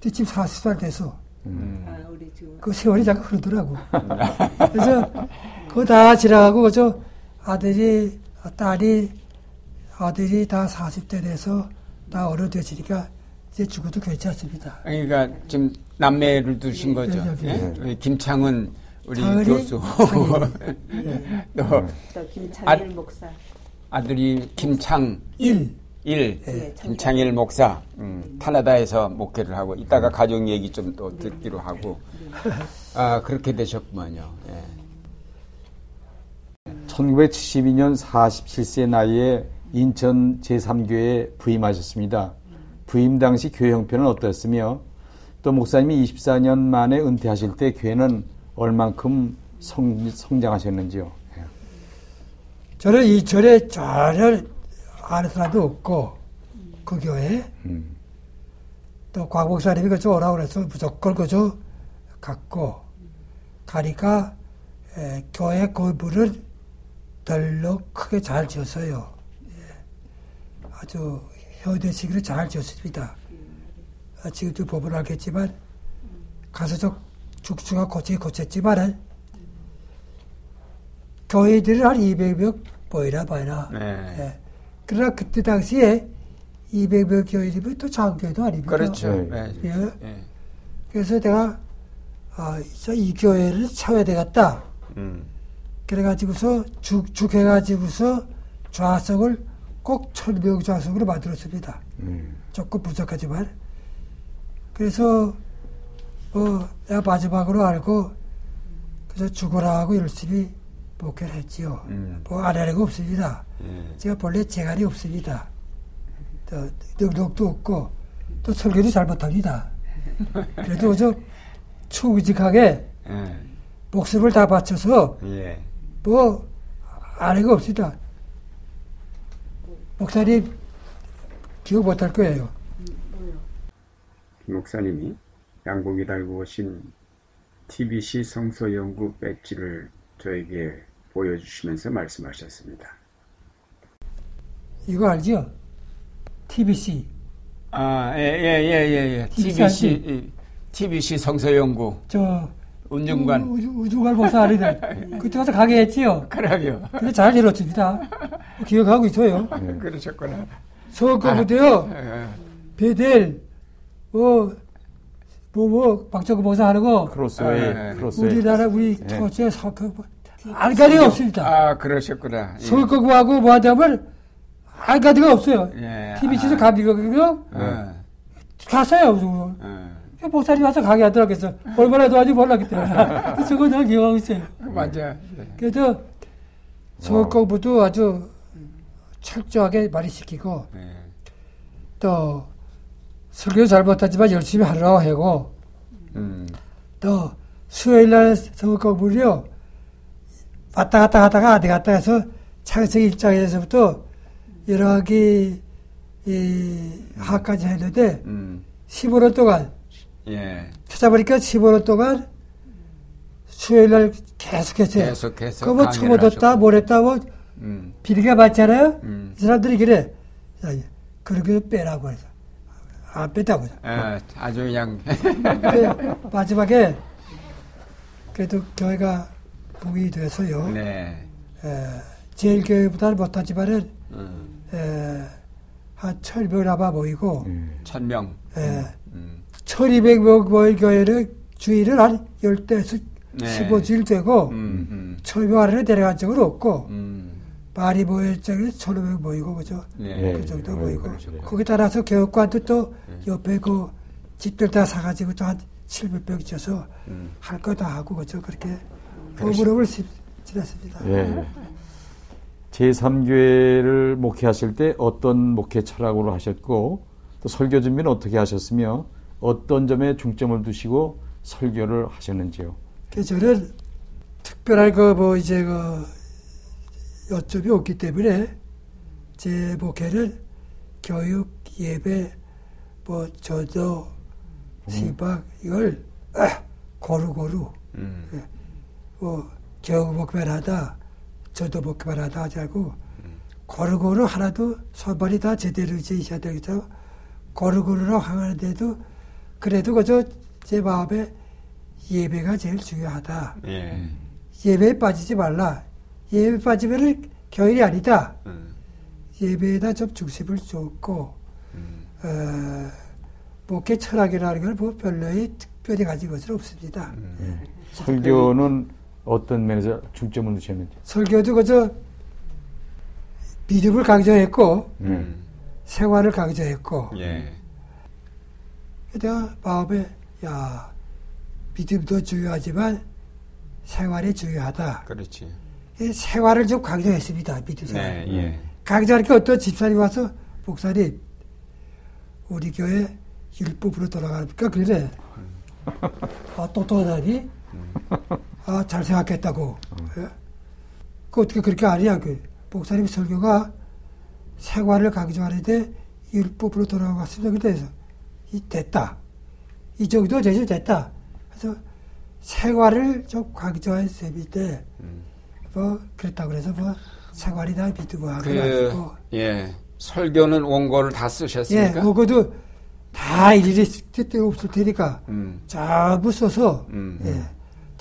지금 40살 돼서 음. 그 세월이 자꾸 흐르더라고. 그래서 그거 다 지나가고 그저 아들이 딸이 아들이 다 40대 돼서 다 어른되시니까 이제 죽어도 괜찮습니다. 그러니까 지금 남매를 두신 네, 거죠. 네, 네. 김창은 우리 교수. 네. 또, 또 김창일 아, 목사. 아들이 김창일. 일. 네, 김창일 목사. 음, 캐나다에서 목회를 하고 이따가 가족 얘기 좀 또 듣기로 하고 아 그렇게 되셨구만요. 예. 1972년 47세 나이에 인천 제3교회에 부임하셨습니다. 부임 당시 교회 형편은 어떻습니또 목사님이 24년 만에 은퇴하실 때 교회는 얼만큼 성, 성장하셨는지요? 예. 저는 이 절에 전혀 아는 사람도 없고 그 교회 음. 또곽 목사님이 그저 오라고 그래서 무조건 그저 갔고 가니까 에, 교회 건물을 별로 크게 잘 지었어요. 예. 아주 현대식으로 잘 지었습니다. 아, 지금도 보면 알겠지만 가서적 축축한 고치 고쳤지만은 교회들은 한 200명 보이나 봐나. 네. 예. 그러나 그때 당시에 200명 교회이면 또 작은 교회도 아닙니까? 그렇죠. 네. 예. 네. 그래서 내가 아, 이 교회를 차야 되겠다. 음. 그래가지고서 죽, 죽해가지고서 좌석을 꼭 천명 좌석으로 만들었습니다. 음. 조금 부족하지만. 그래서 뭐 내가 마지막으로 알고 그래서 죽어라 하고 열심히 목회를 했지요. 음. 뭐 아래가 없습니다. 음. 제가 본래 재간이 없습니다. 또 능력도 없고 또 설교도 잘 못합니다. 그래도 저 추직하게 예. 목숨을 다 바쳐서 예. 뭐 아래가 없습니다. 목사님 기억 못할 거예요. 목사님이 양복이 달고 오신 TBC 성서 연구 배지를 저에게 보여주시면서 말씀하셨습니다. 이거 알죠? TBC. 아, 예, 예, 예, 예, 예. TBC, TBC 성서 연구. 저, 운전관. 우주, 우주관 보사 아니들. 그때 가서 가게 했지요? 그러게요. 근데 잘 이뤘습니다. 기억하고 있어요. 네. 그러셨구나. 서거부터요, 아, 베델, 뭐, 뭐, 뭐, 박정구 목사 하는 거. 크로스웨이. 아, 크로스웨이. 우리나라, 우리 토지에 서, 그, 알가리가 없습니다. 아, 그러셨구나. 예. 서울거구하고 뭐 하자면, 알가리가 없어요. 예. TBC에서 아. 가비거든요. 예. 갔어요, 예. 목사님 와서 가게 하더라고요. 그래서 얼마나 도와주 몰랐기 때문에. 저거 다 기억하고 있어요. 맞아. 예. 그래서 서울거구도 아주 철저하게 많이 시키고, 예. 또, 설교 잘 못하지만 열심히 하라고 하고, 음. 또 수요일 날 성업 공부를요, 왔다 갔다 하다가 어디 갔다 해서 창세 입장에서부터 여러 가지 이 학까지 했는데 음. 15년 동안 예. 찾아보니까 15년 동안 수요일 날 계속했어요. 계속해서 그거 뭐 처먹었다 뭐랬다 뭐 음. 비리가 많잖아요. 음. 이 사람들이 그래. 그렇게 빼라고 해서 안 뺐다고. 예, 아주 그냥. 마지막에 그래도 교회가 복이 돼서요. 네. 에, 제일 교회보다는 못하지만은 음. 에, 한 천명 아마 모이고 음. 천명. 에, 음. 1200명 모일 교회를 주일을 한 열대에서 네. 15주일 되고 음, 음. 천명 안에는 데려간 적은 없고 음. 많이 모일 적에 천명 모이고 그죠? 네. 그 정도 네. 모이고 거기 따라서 교육관도 또 네. 옆에 그 집들 다 사가지고 또 한 700명 있어서 음. 할거 다 하고 그죠? 그렇게 무릎을 지냈습니다. 예. 제3교회를 목회하실 때 어떤 목회 철학으로 하셨고 또 설교 준비는 어떻게 하셨으며 어떤 점에 중점을 두시고 설교를 하셨는지요? 그 저는 특별한 그 뭐 이제 그 요점이 없기 때문에 제 목회는 교육, 예배, 뭐 저도, 시박 이걸 고루고루 음. 예. 뭐 경목변하다 저도 먹기만 하다 하지 않고 고루고루 하나도 손발이 다 제대로 이제 있어야 되겠죠. 고루고루로 하는데도 그래도 그저 제 마음에 예배가 제일 중요하다. 예. 예배에 빠지지 말라. 예배 빠지면 교일이 아니다. 음. 예배에다 좀 중심을 줬고, 음. 어, 목회 철학이라는 걸 뭐 별로의 특별히 가진 것은 없습니다. 음. 예. 설교는 어떤 면에서 중점을 두셨는지? 설교도 그저 믿음을 강조했고, 음. 생활을 강조했고, 예. 내가 마음에, 야, 믿음도 중요하지만 생활이 중요하다. 그렇지. 생활을 좀 강조했습니다. 믿음 생활. 네, 예. 강조하니까 어떤 집사님 와서 목사님 우리 교회 율법으로 돌아가니까 그래. 아, 똑똑하다니? 아, 잘 생각했다고. 예? 그 어떻게 그렇게 아니야. 그 목사님 설교가 생활을 강조하는데 율법으로 돌아갔습니다. 그래서 이 됐다. 이 정도 제시 됐다. 그래서 생활을 좀 강조한 셈인데 음. 뭐 그렇다고 그래서 뭐 생활이다 믿음하고 그, 예 설교는 원고를 다 쓰셨습니까? 예, 원고도 다 일일이 뜻대 없을 테니까 음. 전부 써서 음. 예.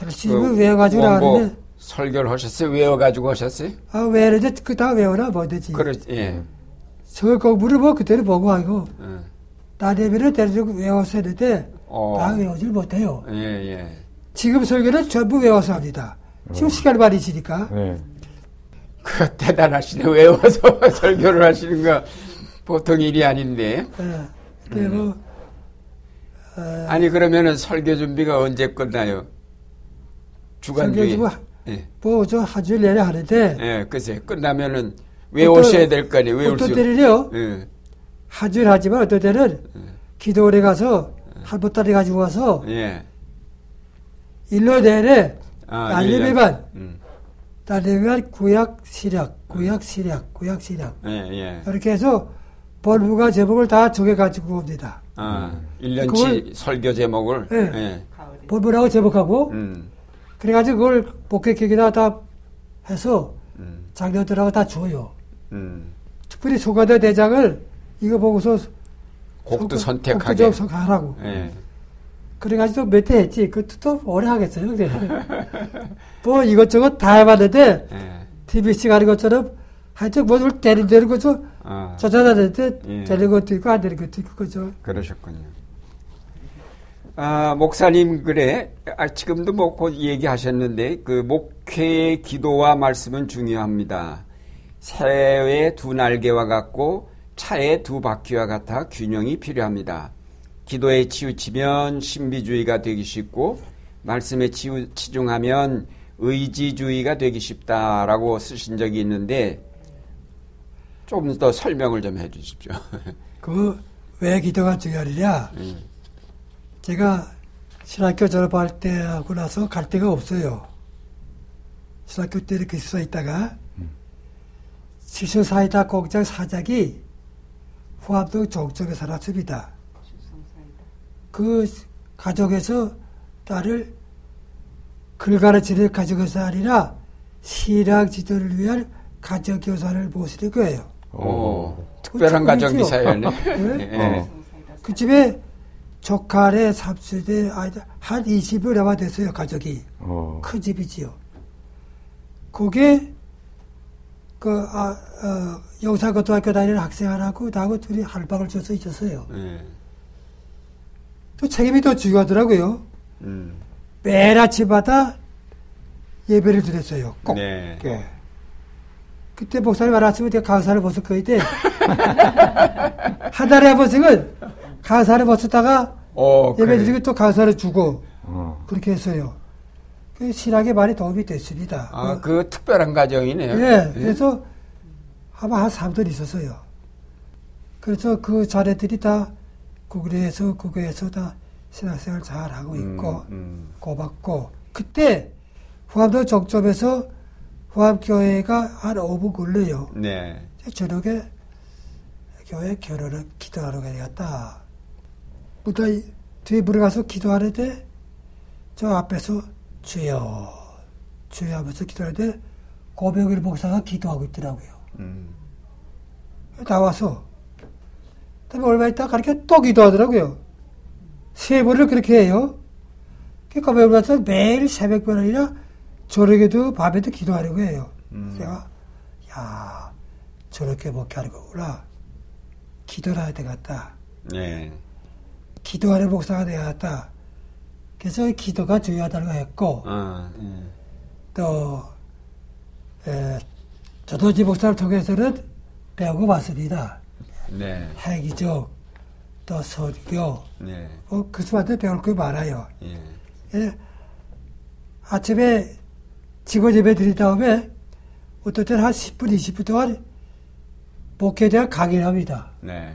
열심히 그 외워가지고 나가는데 설교를 하셨어요? 외워가지고 하셨어요? 아 외우는데 그다 외워라 뭐든지. 그렇 예. 저 공부를 뭐 그대로 보고 하고 예. 나대비를 데려주고 외워서 했는데 어. 다 외우질 못해요. 예, 예. 지금 설교는 전부 외워서 합니다. 지금 어. 시간이 많이 지니까. 네. 그 대단하시네. 외워서 설교를 하시는 거 보통 일이 아닌데. 네. 그리고 음. 어, 아니 그러면은 설교 준비가 언제 끝나요? 주간주의. 설교 예. 뭐저 하주일 내내 하는데. 예, 글쎄 끝나면은 외우셔야 될 거 아니에요. 어떤 때는요. 예. 하주일 하지만 어떤 때는 예. 기도원에 가서 할보따리 가지고 와서 예. 일로 내내 아, 날리비반 음. 날리비반 구약 시략 구약 시략 구약 시략 예, 예. 이렇게 해서 본부가 제목을 다 정해 가지고 옵니다. 아, 1년치 설교 제목을 예. 예. 본부라고 제목하고 음. 그래가지고 그걸 복귀기기다 다 해서 음. 장녀들하고 다 줘요. 음. 특별히 소가대 대장을 이거 보고서 곡도 선택하게. 곡도 하라고. 예. 그래가지고 몇해 했지. 그것도 오래 하겠어요. 뭐 이것저것 다 해봤는데, 예. TBC 가는 것처럼 하여튼 뭐를 때리는 거죠. 아. 저자들한테 예. 되는 것도 있고 안 되는 것도 있고 그죠. 그러셨군요. 아, 목사님 그래. 아, 지금도 뭐 곧 얘기하셨는데 그 목회의 기도와 말씀은 중요합니다. 새의 두 날개와 같고 차의 두 바퀴와 같아 균형이 필요합니다. 기도에 치우치면 신비주의가 되기 쉽고 말씀에 치우, 치중하면 의지주의가 되기 쉽다라고 쓰신 적이 있는데 조금 더 설명을 좀 해주십시오. 그 왜 기도가 중요하느냐? 음. 제가 신학교 졸업할 때 하고 나서 갈 데가 없어요. 신학교 때 이렇게 써 있다가 음. 시수사이다 공장 사장이 후암동 종점에 살았습니다. 그 가족에서 딸을 글 가르치는 가족에서 아니라 신학 지도를 위한 가정 교사를 모시는 거예요. 오, 특별한 가정 기사였네. 네? 네. 어. 그 집에 조카의 삼수대 아이들 한 20여 남아 됐어요 가족이. 오. 어. 큰 집이지요. 그게 그, 아, 어, 영사고등학교 다니는 학생 하나고 나하고 둘이 할방을 줘서 있었어요. 네. 또 책임이 더 중요하더라고요. 음. 매일 아침마다 예배를 드렸어요. 꼭. 네. 예. 그때 목사님 알았으면 제가 강사를 벗을 돼. 한 달에 한 번씩은 강사를 벗었다가 어, 예배. 드리고 또 강사를 주고 어. 그렇게 했어요. 그 신학에 많이 도움이 됐습니다. 아, 그, 그 특별한 가정이네요. 네, 예. 그래서 아마 한 사람들 있었어요. 그래서 그 자네들이 다 국내에서 국외에서 다 신학생활 잘 하고 음, 있고 음, 음. 고맙고 그때 후암도 정점에서 후암교회가 한 5분 걸려요. 네. 저녁에 교회 결혼을 기도하러 가야겠다. 무대 뒤에 물어가서 기도하는데 저 앞에서 주여 주여 하면서 기도하는데 고백일 목사가 기도하고 있더라고요. 음. 나와서 그다음에 얼마 있다 가르쳐 또 기도하더라고요. 세 번을 그렇게 해요. 고백을 가서 매일 새벽별 아니라 저녁에도 밤에도 기도하려고 해요. 음. 제가 야 저렇게 목회하는 거구나. 기도를 해야 되겠다. 네. 기도하는 목사가 되어야겠다. 그래서 기도가 중요하다고 했고, 아, 네. 또, 에, 저도 지 목사를 통해서는 배우고 왔습니다. 네. 핵이죠. 또 설교. 네. 뭐, 그 수한테 배울 게 많아요. 예. 예. 아침에 직원 예배 드린 다음에 어떨 때는 한 10분, 20분 동안 목회에 대한 강의를 합니다. 네.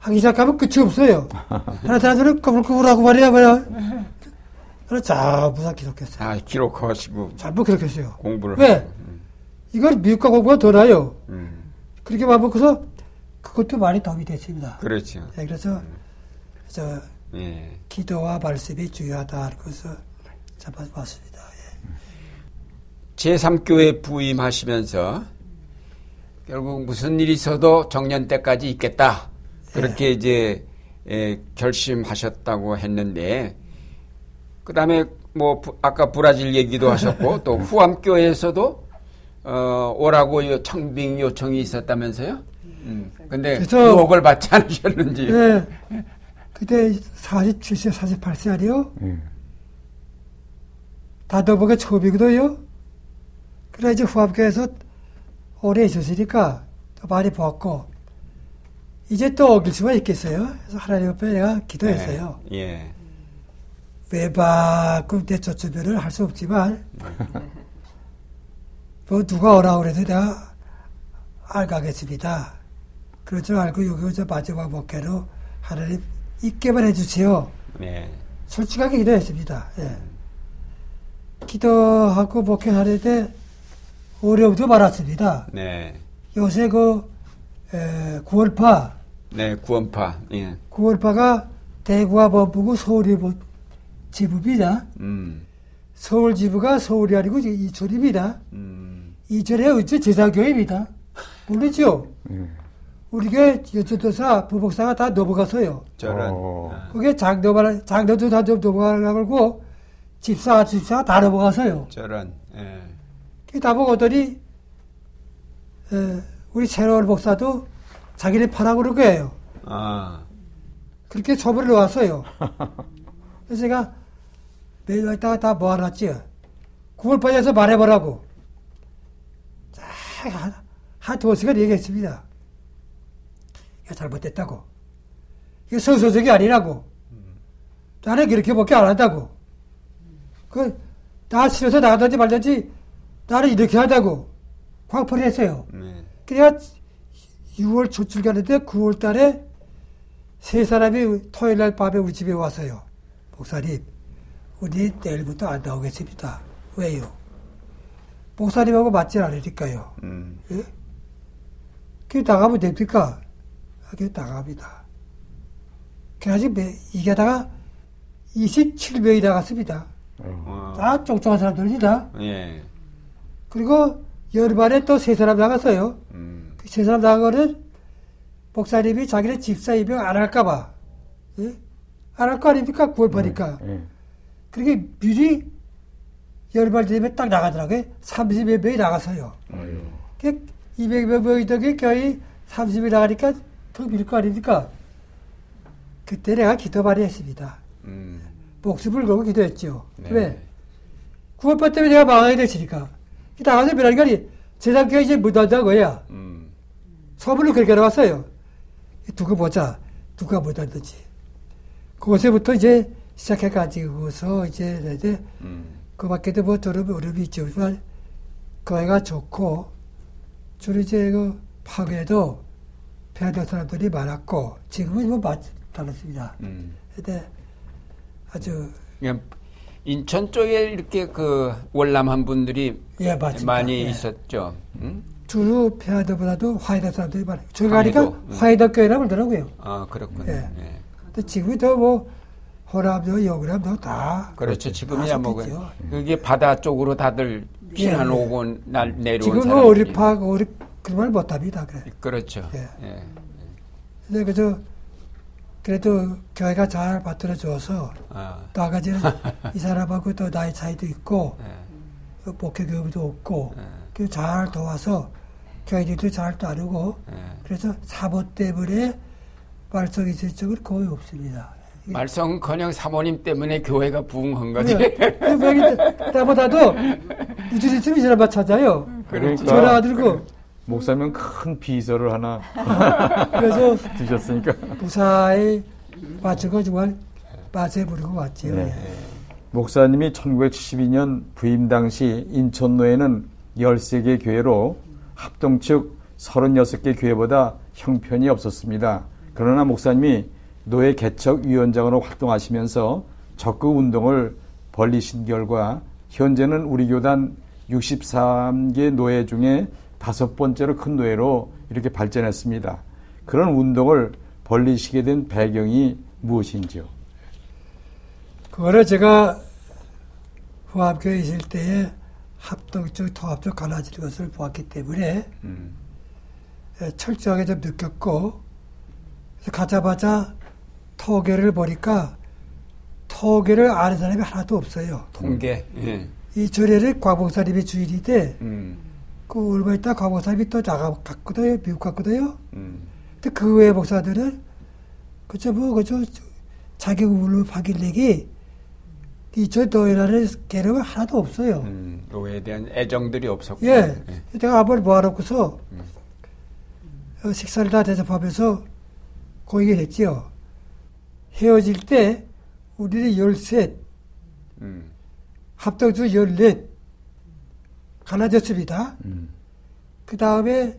하기 시작하면 끝이 없어요. 하나 사람들은 꼬불꼬불하고 말이야, 말이야. 그래, 전부 다 기록했어요. 아, 기록하시고. 전부 기록했어요. 공부를. 왜? 음. 이걸 미국과 공부가 더 나아요. 음. 그렇게 반복해서 그것도 많이 도움이 됐습니다. 그렇죠. 네, 그래서, 저, 예. 기도와 말씀이 중요하다. 그래서 잡아봤습니다. 예. 제3교회 부임하시면서 결국 무슨 일이 있어도 정년 때까지 있겠다. 그렇게 예. 이제 예, 결심하셨다고 했는데 그다음에 뭐 아까 브라질 얘기도 하셨고 또 후암교회에서도 어, 오라고 청빙 요청이 있었다면서요? 음. 근데 유혹을 받지 않으셨는지. 네. 그때 47세, 48살이요. 음. 다더보게 초비거든요. 그래 이제 후암교회에서 오래 있었으니까 또 많이 보았고 이제 또 어길 수가 있겠어요. 그래서 하나님 앞에 내가 기도했어요. 네. 예. 외박금 대처처별을 할 수 없지만 뭐 누가 오라고 그래도 내가 알가겠습니다. 그럴 줄 알고 여기 저 마지막 목회로 하나님 있게만 해주세요. 네. 솔직하게 기도했습니다. 예. 기도하고 목회하는데 어려움도 많았습니다. 네. 요새 그 에, 구월파. 네, 구원파. 예. 구월파가 대구와 법부고 서울이 지부입니다. 음. 서울 지부가 서울이 아니고 이철입니다. 음. 이철의 어째 제사교회입니다. 모르죠? 음. 우리 교 여초도사, 부복사가 다 넘어가서요. 저런. 어. 그게 장도발, 장도도 다 넘어가고, 집사, 집사 다 넘어가서요. 저런. 예. 다 보고더니 우리 새로운 목사도 자기네 파라고 그럴 거예요. 아. 그렇게 처벌을 놓았어요. 그래서 제가 매일 있다가 다 모아놨지. 9월 빠져서 말해보라고. 한, 한 두어 시간 얘기했습니다. 이거 잘못됐다고. 이거 서소적이 아니라고. 나는 그렇게밖에 안 한다고. 그, 나 싫어서 나가든지 말든지 나는 이렇게 하자고 광포를 했어요. 네. 그래야 6월 초출 가는데 9월 달에 세 사람이 토요일 날 밤에 우리 집에 와서요. 목사님, 우리 내일부터 안 나오겠습니다. 왜요? 목사님하고 맞질 않으니까요. 음. 예? 그 나가면 됩니까? 그게 나갑니다. 그래가지고 이게다가 27명이 나갔습니다. 어. 다 쫑쫑한 사람들입니다. 예. 그리고 여름말에 또 세 사람 나갔어요. 음. 그세 사람 나가거는 목사님이 자기네 집사 입영 안 할까봐. 예? 안 할 거 아닙니까? 9월 파니까. 네, 네. 그렇게 미리 여름말 되면 딱 나가더라고요. 30여 명이 나가서요. 그 200여 명이더니 거의 30이 나가니까 더밀거 아닙니까? 그때 내가 기도 많이 했습니다. 음. 목숨을 걸고 기도했죠. 네. 왜? 9월파 때문에 내가 망하게 됐으니까. 나가서 미라니까니 재단교회 이제 못 한다고야. 음. 서울로 그렇게 나왔어요. 두고 보자. 누가 못하든지. 그것에부터 이제 시작해가지고서 이제, 이제, 음. 그 밖에도 뭐 들으면 어려움이 있지만, 그 애가 좋고, 주로 이제 그 파괴도 배워될 사람들이 많았고, 지금은 뭐 많, 달랐습니다. 음. 근데 아주. 그냥 인천 쪽에 이렇게 그 월남한 분들이 예, 많이 예. 있었죠. 응? 주로 페아드보다도 화이다 사람들이 많아요. 저기 가니까 응. 화이다 교회라고 그러더라고요. 아, 그렇군요. 예. 예. 근데 지금도 뭐 호남도 여기람도 다 그렇죠. 지금이야 뭐 그게 바다 쪽으로 다들 피난 오고 날 내려온 지금은 오립하고 오립 그런 말 못합니다. 그래. 그렇죠. 예. 예. 근데 그저 그래도 교회가 잘 받들어 줘서 아. 또 아가지는 이 사람하고 또 나이 차이도 있고 예. 목회 교육도 없고 예. 잘 도와서 교회들도 잘 따르고 예. 그래서 사보 때문에 말썽이 있을 적은 거의 없습니다. 말썽커녕 사모님 때문에 교회가 부흥한 거지. 때보다도 무지리쯤이 전화 찾아요. 그러니까. 전화 들고 목사님 큰 비서를 하나 그래서 드셨으니까 부사에 맞춰가 정말 맛에 부르고 왔죠. 네. 목사님이 1972년 부임 당시 인천노에는 13개 교회로 합동 측 36개 교회보다 형편이 없었습니다. 그러나 목사님이 노예 개척 위원장으로 활동하시면서 적극 운동을 벌리신 결과 현재는 우리 교단 63개 노예 중에 다섯 번째로 큰 노예로 이렇게 발전했습니다. 그런 운동을 벌리시게 된 배경이 무엇인지요? 그거를 제가 후합교에 있을 때에 합동적, 통합적 갈라지는 것을 보았기 때문에 음. 예, 철저하게 좀 느꼈고 가자마자 토계를 보니까 토계를 아는 사람이 하나도 없어요. 통계. 예. 이 절에를 과봉사님이 주인인데 음. 그 얼마 있다 과목사님이 또 나가 갔거든요. 미국 갔거든요. 음. 근데 그 외의 목사들은 그저 뭐 그저 자기 우물 파길내기 이저 노예라는 개념은 하나도 없어요. 음, 노예에 대한 애정들이 없었고. 예. 예. 내가 한번 모아놓고서 음. 어, 식사를 다 대접하면서 그 얘기를 했지요. 헤어질 때 우리는 열셋, 음. 합동주 열넷, 갈라졌습니다. 음. 그 다음에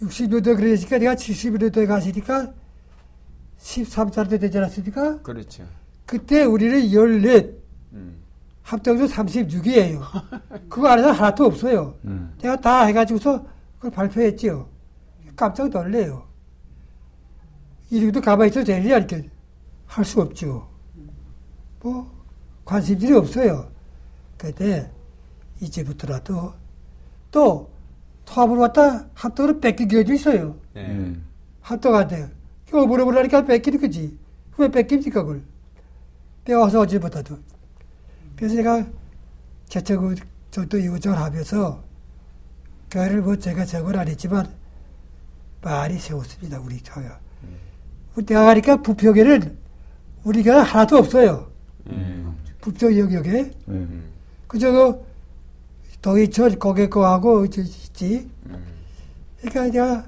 60년대 그러니까 내가 70년대 가시니까 13살 때 되지 않았습니까? 그렇죠. 그때 우리는 14, 음. 합동도 36이에요. 그거 안에서 하나도 없어요. 음. 내가 다 해가지고서 그걸 발표했지요. 깜짝 놀래요. 이리도 가만히 있어도 되냐, 이렇게. 할 수 없죠. 뭐, 관심들이 없어요. 그때 이제부터라도 또 토합을 왔다 합동으로 뺏기게 돼 있어요. 네. 합동한테. 그거 물어보라니까 뺏기는 거지. 왜 뺏깁니까, 그걸? 빼와서 어제부터도. 그래서 제가 개척을 저도 이거저거 하면서 교회를 뭐 제가 적을 안 했지만 많이 세웠습니다, 우리 교회. 음. 내가 가니까 부평에는 우리가 하나도 없어요. 음. 부평 영역에. 음. 그저 그 동이철 거기 거하고 있지. 그러니까 내가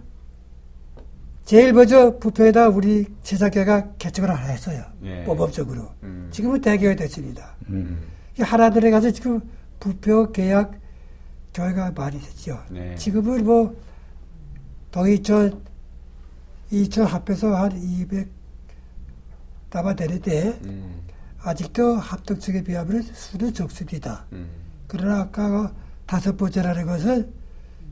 제일 먼저 부평에다 우리 제사교회가 개척을 하나 했어요. 예. 모범적으로. 음. 지금은 대교회 됐습니다. 음. 하나들에 가서 지금 부평 계약 교회가 많이 됐죠. 네. 지금은 뭐 동이천 이천 합해서 한 200 담아되는데 음. 아직도 합동 측에 비하면 수는 적습니다. 음. 그러나 아까 다섯 번째라는 것은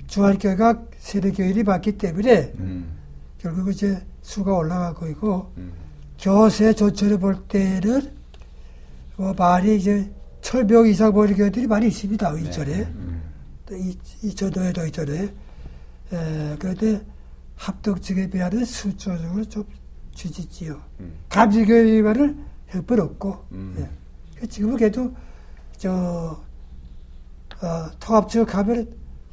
중앙교회가 세대교인이 많기 때문에 음. 결국 이제 수가 올라가고 있고 음. 교세 전체를 볼 때는 뭐 많이 이제 철벽 이상 보이는 교회들이 많이 있습니다. 네. 이전에 음. 이전에 에, 그런데 합동 측에 비하면 수적으로 좀 주지지요. 음. 감지교회만을 할 없고 음. 예. 지금은 그래도 저 어, 통합지역 가면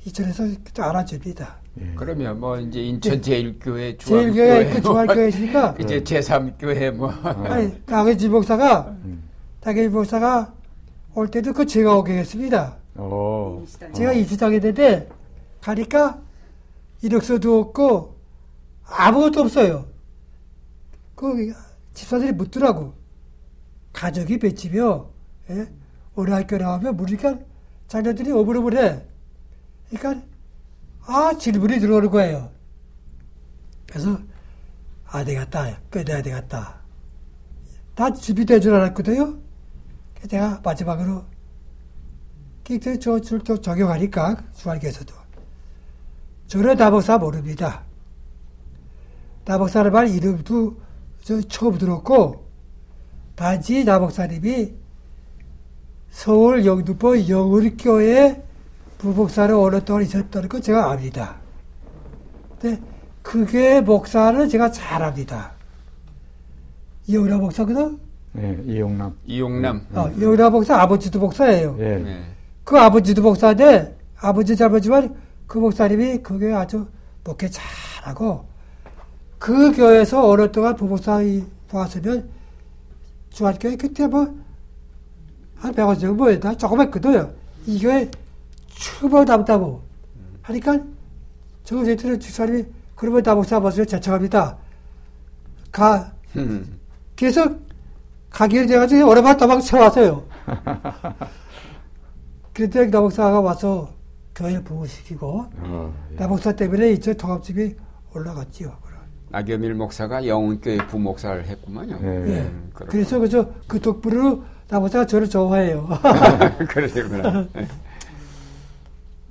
이천에서 알아줍니다. 예. 그러면 뭐 이제 인천 제일교회 중앙교회 제일교회 있고 중앙교회 있으니까 이제 제3교회 뭐 아니 당의 목사가 당의 목사가 올 때도 그 제가 오게 했습니다. 오. 제가 이주당에 되는데 가니까 이력서도 없고 아무것도 없어요. 그 집사들이 묻더라고. 가족이 몇 집이요? 예? 어느 학교 나오면 물으니까 자녀들이 어불어불해. 그러니까 아 질문이 들어오는 거예요. 그래서 아 되겠다. 끊어야 되겠다. 다 준비된 줄 알았거든요. 제가 마지막으로 저줄 적용하니까 중학교에서도 저는 나복사 모릅니다. 말 이름도 저 처음 들었고 단지 나복사님이 서울 영등포 영울교회 부목사를 오랫동안 있었던 거 제가 압니다. 근데 그게 목사는 제가 잘 압니다. 이용남 목사거든? 네, 이용남. 이용남. 어, 이용남 목사 아버지도 목사예요. 네. 네. 그 아버지도 목사인데 아버지 잘못지만 그 목사님이 그게 아주 목회 잘하고 그 교회에서 오랫동안 부목사 보았으면 중앙교회 그때 뭐한 100원 정도 뭐였나 조그맣거든요. 이 교회 추모 남다고 하니까 저 제트는 집사님이 그러면 나목사 아버지를 제청합니다. 가 계속 가기를 돼가지고 오랜만에 도망 쳐왔어요. 그때 나목사가 와서 교회를 부부시키고 어, 예. 나 목사 때문에 이쪽 통합집이 올라갔지요. 나겸일 목사가 영훈교회 부목사를 했구만요. 네. 네. 음, 그래서 그저 그 덕분으로 나목사가 저를 좋아해요. 그러시구나.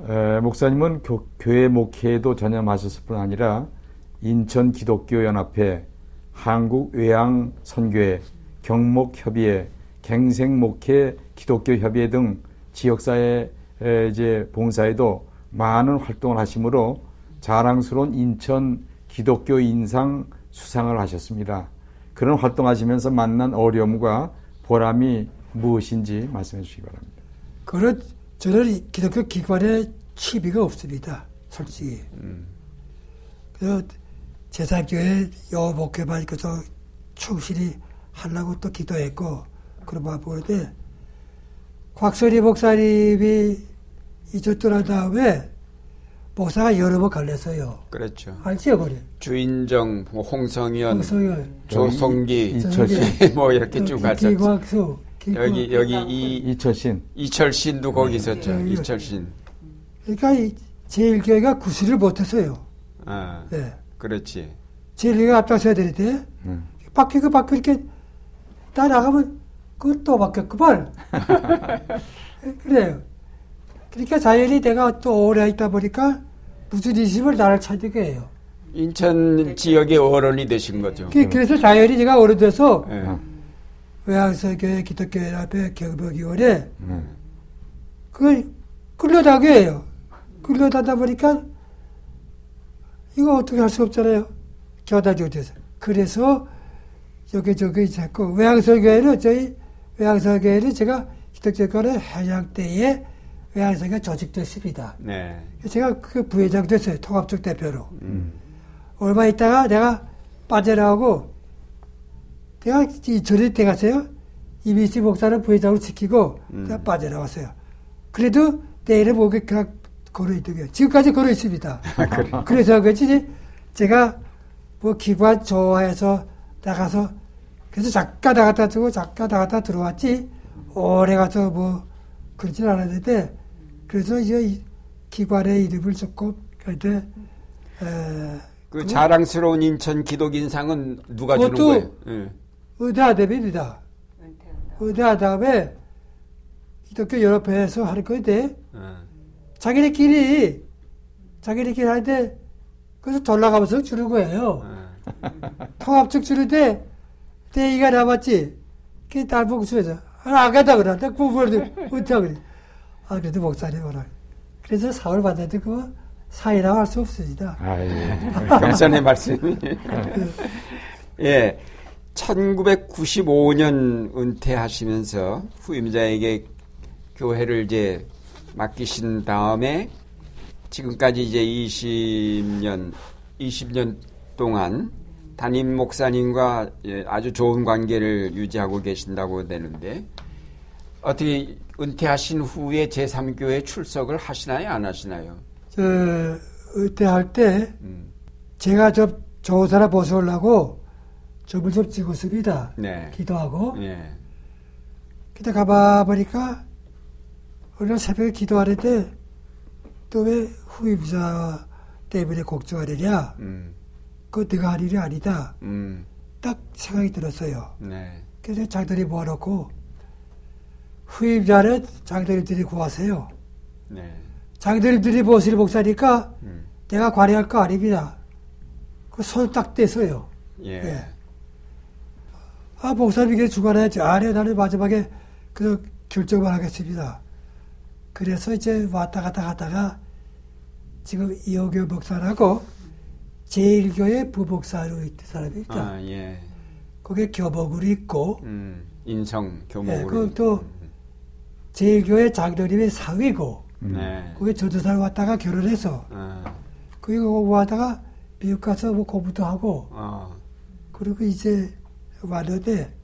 에, 목사님은 교, 회 목회에도 전념하셨을 뿐 아니라 인천 기독교 연합회, 한국 외양 선교회, 경목 협의회, 갱생 목회 기독교 협의회 등 지역사회 이제 봉사에도 많은 활동을 하시므로 자랑스러운 인천 기독교 인상 수상을 하셨습니다. 그런 활동하시면서 만난 어려움과 보람이 무엇인지 말씀해 주시기 바랍니다. 그런 저는 기독교 기관에 취비가 없습니다. 솔직히. 음. 그 제사교회 여목회만 그서 충실히 하려고 또 기도했고 마음 보는데 곽선희 목사님이 이쪽 떠난 다음에 목사가 여러 번 갈렸어요. 그렇죠. 알지요, 그래. 주인정, 뭐 홍성현, 홍성현 조성기, 이철신, 뭐 이렇게 쭉 갔었죠. 기광수, 여기 여기 이 이철신, 이철신도 거기 있었죠. 네, 이철신. 그러니까 제일교회가 구실을 못했어요. 아, 네. 그렇지. 제일교회가 앞장서야 되는데 음. 바뀌고 바뀌고 이렇게 따라가면 그것도 바뀌었구만. 그래요. 그러니까 자연히 내가 또 오래 있다 보니까 무슨 이심을 나를 찾게 해요. 인천 지역의 어른이 되신 거죠. 그, 래서 자연히 제가 어른 돼서 네. 외항서교회 기독교회 앞에 경복위원회 네. 그걸 끌려다게 해요. 끌려다다 보니까 이거 어떻게 할 수 없잖아요. 못해서. 그래서 여기저기 자꾸 외항서교회는 저희 외항서교회는 제가 기독교회 해양 때에 외항사가 조직됐습니다. 네. 제가 그 부회장 됐어요. 통합적 대표로. 음. 얼마 있다가 내가 빠져나오고 내가 이 절에 돼갔어요. 이미지 목사를 부회장으로 지키고 음. 내가 빠져나왔어요. 그래도 내일은 목에 그냥 걸어있더군요. 지금까지 걸어있습니다. 아, 그래서 그지 제가 뭐 기관 좋아해서 나가서 그래서 잠깐 나갔다 들고 잠깐 나갔다 들어왔지 오래 가서 뭐 그러진 않았는데 그래서 이제 기관의 이름을 적고 그때 그 자랑스러운 인천 기독인상은 누가 주는 거예요? 네. 의대아대입니다. 의대하 다음에 기독교 연합회에서 하는 건데 네. 자기네끼리 자기네끼리 하는데 그래서 돌아가면서 주는 거예요. 네. 통합적 주는데 대의가 남았지. 그게 달봉수에서 안 가다 그래. 나 구분을 못하 그래. 아, 그래도 목사님 오라. 그래서 사을 받았는데 그거 사이라고 할 수 없습니다. 아, 예. 경선의 말씀이. 예. 1995년 은퇴하시면서 후임자에게 교회를 이제 맡기신 다음에 지금까지 이제 20년, 20년 동안 담임 목사님과 예, 아주 좋은 관계를 유지하고 계신다고 되는데 어떻게 은퇴하신 후에 제3교회 출석을 하시나요? 안 하시나요? 저, 은퇴할 때, 음. 제가 저, 조사라 보수하려고 점을 좀 찍었습니다. 네. 기도하고. 네. 그때 가봐 보니까, 오늘 새벽에 기도하는데, 또 왜 후임자 때문에 걱정하느냐? 음. 그거 내가 할 일이 아니다. 음. 딱 생각이 들었어요. 네. 그래서 장들이 모아놓고, 후임자는 장대리들이 구하세요. 네. 장대리들이 보실 목사니까 음. 내가 관여할 거 아닙니다. 그 손 딱 떼서요. 예. 예. 아, 목사님께 주관해야지. 아니, 나는 마지막에 그 결정만 하겠습니다. 그래서 이제 왔다 갔다 하다가 지금 이호교 목사라고 제1교회 부목사로 있던 사람이 있다. 아, 예. 거기에 교복으로 있고, 음, 인성 교복으로. 예, 또 제1교회 장로님의 사위고, 네. 거기 저주사를 왔다가 결혼해서, 아. 거기 왔다가 미국 가서 뭐 공부도 하고, 아. 그리고 이제 왔는데,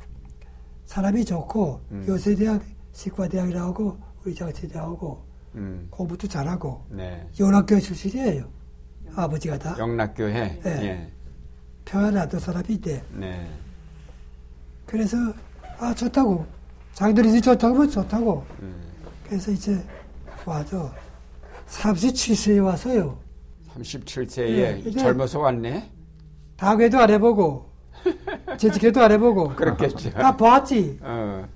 사람이 좋고, 음. 요새대학 식과대학이라고, 우리 장세대하고, 음. 공부도 잘하고, 네. 연합교회 출신이에요. 아버지가 다. 영락교회? 네. 예. 평안하던 사람이 있대. 네. 그래서, 아, 좋다고. 장들이 좋다고 하면 좋다고. 음. 그래서 이제 와서 37세에 와서요. 37세에 네, 젊어서 왔네? 다괴도 안 해보고, 재직회도 안 해보고. 그렇겠죠. 다 봤지. 어.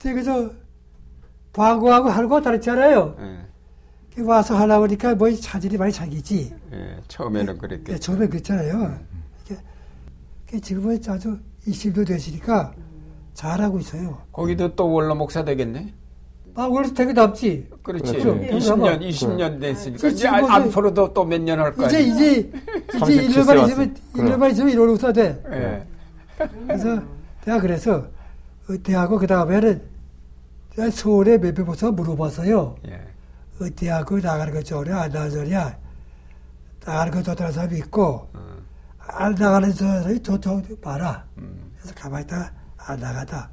그래서, 과거하고 하고 다르잖아요. 네. 와서 하려고 하니까 뭐 차질이 많이 자기지. 네, 처음에는 네, 그랬겠죠. 네, 처음에 그랬잖아요. 이게 지금은 아주 20도 되시니까 잘하고 있어요. 거기도 또 원로 목사 되겠네? 아, 원래 되게 남지. 그렇지. 그렇죠. 20년, 20년 됐으니까. 이제 앞으로도 또 몇 년 할 거야. 이제, 이제, 이제 1년만 있으면, 1년만 있으면 1월 목사 돼. 네. 그래서 내가 그래서, 어, 대하고 그 다음에는 서울에 몇몇 보서 물어봤어요. 예. 어, 대하고 나가는 거 좋으냐, 안 나가는 소리야. 나가는 거 좋다는 사람이 있고, 음. 안 나가는 사람이 좋다고 봐라. 음. 그래서 가만히 있다 가안 나가다.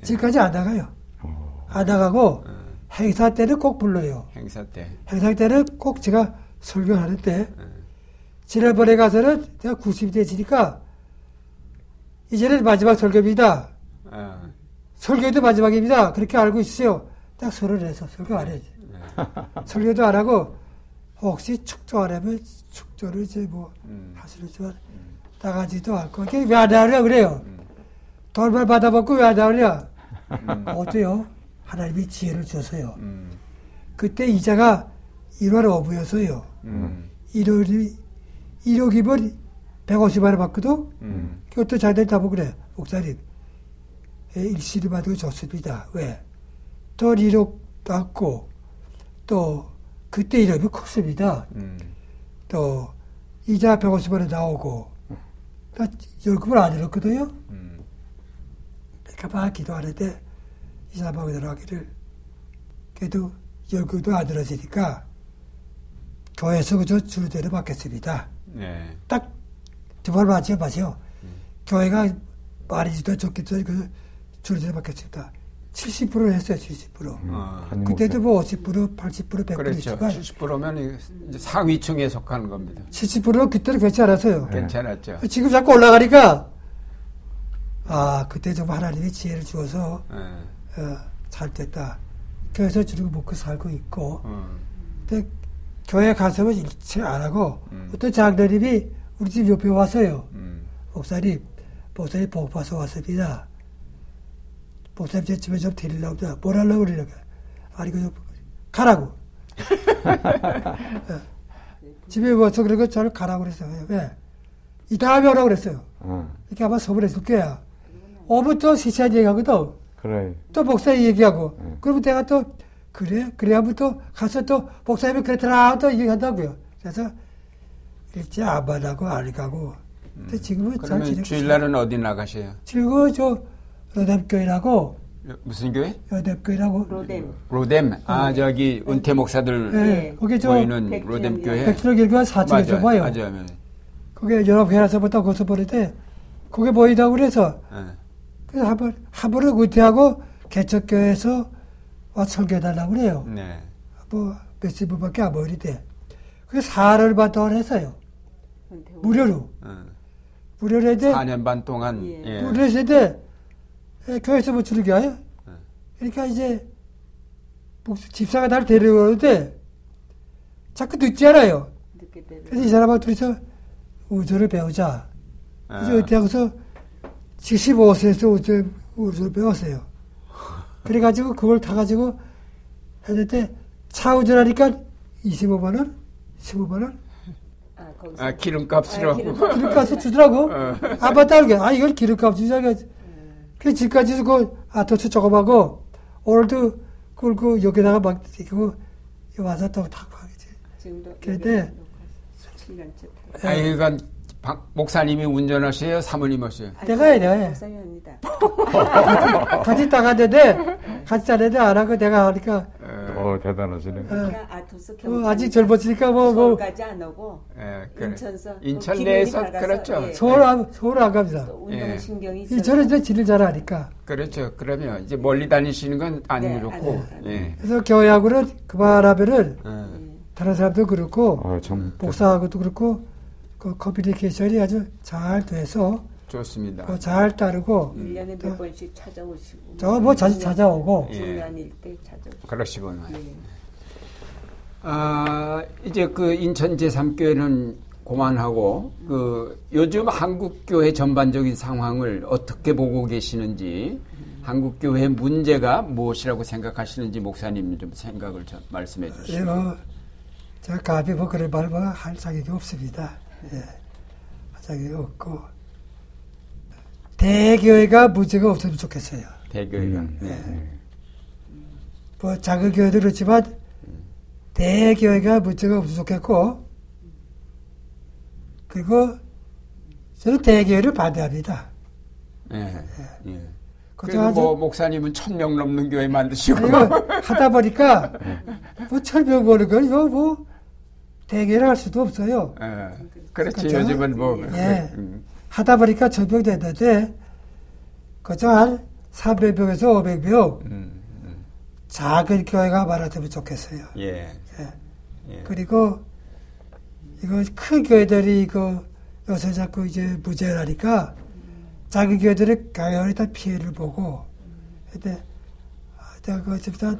예. 지금까지 안 나가요. 오. 안 나가고, 음. 행사 때는 꼭 불러요. 행사 때. 행사 때는 꼭 제가 설교하는데, 음. 지난번에 가서는 내가 90이 되지니까, 이제는 마지막 설교입니다. 어. 설교도 마지막입니다. 그렇게 알고 있어요. 딱 설을 해서 설교 안 해. 설교도 안 하고 혹시 축조 안 하면 축조를 이제 뭐 음. 하시는지만 음. 나가지도 않고 왜안 하려 그래요. 음. 돌발 받아먹고 왜안 하려? 음. 어때요? 하나님이 지혜를 줘서요. 음. 그때 이자가 1월 5부였어요. 음. 1월이 1억이면 150만 원 받거든? 음. 그것도 자들 다 보고 그래. 목사님. 일시를 받고 좋습니다. 왜? 더 이력 받고, 또, 그때 이름이 컸습니다. 음. 또, 이자 150원에 나오고, 나 월급을 안 잃었거든요? 막 기도하는데, 이사방에 들어가기를, 그래도 월급도 안 들어지니까, 교회에서 그저 주대로 받겠습니다. 네. 딱, 두번 맞죠, 맞죠? 음. 교회가 말이지도 좋겠죠. 그 줄을 받겠습니다. 70% 했어요, 70%. 음, 아, 그때도 뭐 50%, 80%, 100% 그렇죠. 있지만 70%면 상위층에 속하는 겁니다. 70%는 그때는 괜찮았어요. 네. 괜찮았죠. 지금 자꾸 올라가니까 아 그때 정말 하나님이 지혜를 주어서 네. 어, 잘 됐다. 그래서 주고 먹고 살고 있고 음. 근데 교회 가서는 일체 안 하고 음. 어떤 장로님이 우리 집 옆에 와서요. 음. 목사님, 목사님 복 봐서 왔습니다. 목사님 제 집에 좀 데리려고 그래. 뭘 하려고 그러냐고. 아니, 그, 가라고. 어. 집에 와서 그러고 저를 가라고 그랬어요. 왜? 이 다음에 오라고 그랬어요. 어. 이렇게 아마 서울했을 거야. 5부터 시시한 얘기하거든. 그래. 또 목사 얘기하고. 응. 그러면 내가 또, 그래? 그래 하면 또 가서 또 목사님이 그랬더라. 또 얘기한다고요. 그래서 일찍 안 만나고 안 가고. 근데 지금은 잘 지내고. 주일날은 어디 나가셔요? 지금 저 로뎀교회라고 무슨 교회? 로뎀교회라고 로뎀. 로뎀. 아 저기 은퇴 목사들 네, 거기 저 모이는 로뎀 교회. 백수로 길교회 4층에 봐요. 맞아요. 그게 연합회라서부터 거기서 보는데 그게 보이다고 그래서 네. 그래서 한번 한번은 은퇴하고 개척교회에서 와 설교해달라고 그래요. 네. 뭐 몇십 분밖에 안 보이는데 그게 사흘 반 동안 했어요. 무료로. 네. 무료로 했는데 4년 반 동안 예. 예. 무료로 했는데 예, 교회에서 뭐 주는 게 아니야? 네. 그러니까 이제 집사가 나를 데려오는데 자꾸 늦지 않아요. 그래서 이 사람하고 둘이서 우주를 배우자. 그래서 아. 대학에서 75세에서 우주, 우주를 배웠어요. 그래가지고 그걸 타가지고 했는데 차 운전하니까 25만원? 15만원? 아, 아 기름값으로. 아, 기름값을 주더라고. 어. 아빠따 아, 이걸 기름값 주자. 그 집까지 그 아토츠 조금하고 오늘도 끌고 여기다가 막 이거 와서 또 타고 하겠지. 지금도. 그런데 아니 그러니까 박 목사님이 운전하세요? 사모님 하세요? 내가 해, 내가 해. 목사님입니다. 같이 따갔는데, 같이 따는데 안 하고 내가 하니까. 어, 대단하시네. 어, 어, 아직 젊었으니까 뭐, 뭐. 서울까지 안 오고. 예, 그래. 인천서. 인천 내에서, 그렇죠. 예. 서울 안, 서울 안 갑니다. 운동 신경이 예. 저는 이제 지를 잘 아니까. 그렇죠. 그러면 이제 멀리 다니시는 건 아니고. 네, 예. 그래서 교회하고는 그만하면은, 예. 다른 사람도 그렇고, 어, 목사하고도 그렇고, 그 커뮤니케이션이 아주 잘 돼서 좋습니다. 어, 잘 따르고 1년에 몇 번씩 찾아오시고 저뭐 자주 찾아오고 예. 중요한 일때 찾아오고 그러시구나. 예. 아, 이제 그 인천 제3교회는 고만하고 그 요즘 한국 교회 전반적인 상황을 어떻게 보고 계시는지 한국 교회 문제가 무엇이라고 생각하시는지 목사님 좀 생각을 좀 말씀해 주시죠. 예, 뭐, 제가 가비 뭐 그런 말할 자격이 없습니다. 예, 자격이 없고 대교회가 문제가 없으면 좋겠어요. 대교회가. 음, 네. 뭐 작은 교회도 그렇지만 대교회가 문제가 없으면 좋겠고 그리고 저는 대교회를 반대합니다. 네. 예. 예. 그리고 뭐 목사님은 천명 넘는 교회 만드시고 하다 보니까 뭐 천명 보는 건 이거 뭐 대결 할 수도 없어요. 예. 그렇지 그렇죠? 요즘은 뭐 예. 음. 하다 보니까 전병 되는데 그저 한 300명에서 500명 음, 음. 작은 교회가 많아지면 좋겠어요. 예. 예. 예. 그리고 이거 큰 교회들이 이거 요새 자꾸 이제 무죄라니까 작은 교회들은 가연히 다 피해를 보고 근데 내가 그 집단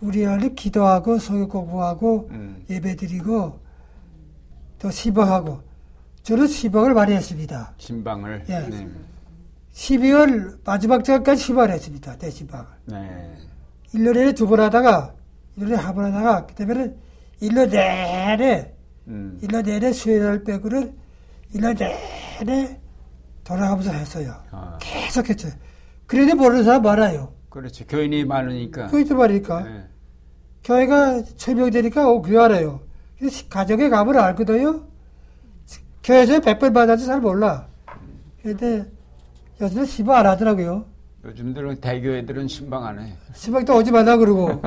우리 아이 기도하고 소유 공부하고 음. 예배드리고 또 시방하고 저는 시방을 많이 했습니다. 신방을. 예. 네. 12월 마지막 절까지 시방을 했습니다. 대시방을. 네. 1년에 두 번 하다가 1년에 한 번 하다가 그다음에는 1년 내내 음. 1년 내내 수요일 빼고는 1년 내내 돌아가면서 했어요. 아. 계속 했죠. 그래도 모르는 사람 많아요. 그렇지. 교인이 많으니까. 교인이 많으니까. 네. 교회가 천명 되니까 오, 알아요. 가정에 가면 알거든요. 교회에서 100번 받아도 잘 몰라. 근데 요즘은 신방 안 하더라고요. 요즘들은 대교회들은 신방 안 해. 신방 또 오지 말라 그러고.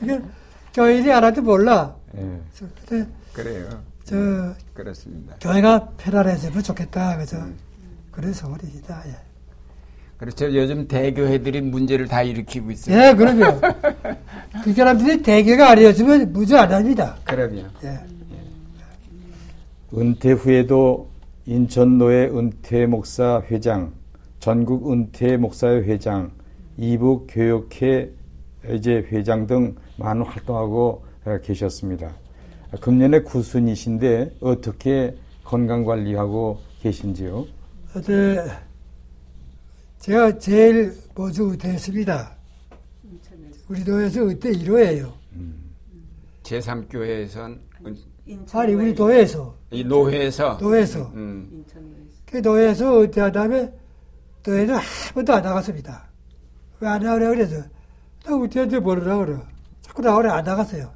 교인이 안 하도 몰라. 네. 그래요. 저 그렇습니다. 교회가 편안해지면 좋겠다. 그죠? 음. 그런 소원입니다. 예. 그렇죠. 요즘 대교회들이 문제를 다 일으키고 있어요. 예, 그럼요. 그 사람들이 대교가 아니었으면 무죄 안 합니다. 그럼요. 예. 은퇴 후에도 인천노회 은퇴 목사 회장, 전국 은퇴 목사회 회장, 이북 교육회 이제 회장 등 많은 활동하고 계셨습니다. 금년에 구순이신데 어떻게 건강 관리하고 계신지요? 네. 제가 제일 먼저 의대했습니다. 우리 도에서 의대 1호예요. 음. 제3교회에선 아니 우리 도에서 이 노회에서 노회에서 음. 그 노회에서 의대한 다음에 도에는 한 번도 안 나갔습니다. 왜 안 나오냐 그래서 나 의대한테 뭐라 그래. 자꾸 나오래 안 나갔어요.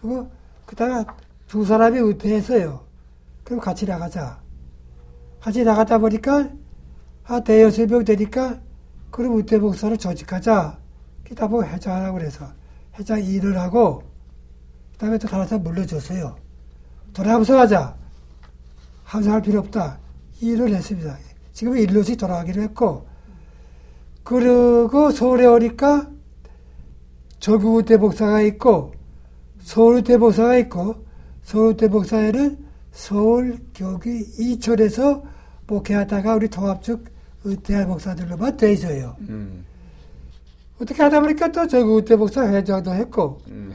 그리고 그다가 두 사람이 의대했어요. 그럼 같이 나가자. 같이 나갔다 보니까 아, 대여섯 명 되니까, 그럼 목사를 조직하자. 보고 회장하라고 그래서, 회장 일을 하고, 그 다음에 또 다른 사람 물려줬어요. 돌아가면서 하자. 항상 할 필요 없다. 일을 했습니다. 지금은 일로씩 돌아가기로 했고, 그리고 서울에 오니까, 조국의대 목사가 있고, 서울의대 목사가 있고, 서울의대 목사에는 서울, 경기, 이천에서 목회하다가 우리 통합 측 의대 목사들로만 돼 있어요. 음. 어떻게 하다 보니까 또 저기 의대 목사 회장도 했고, 음.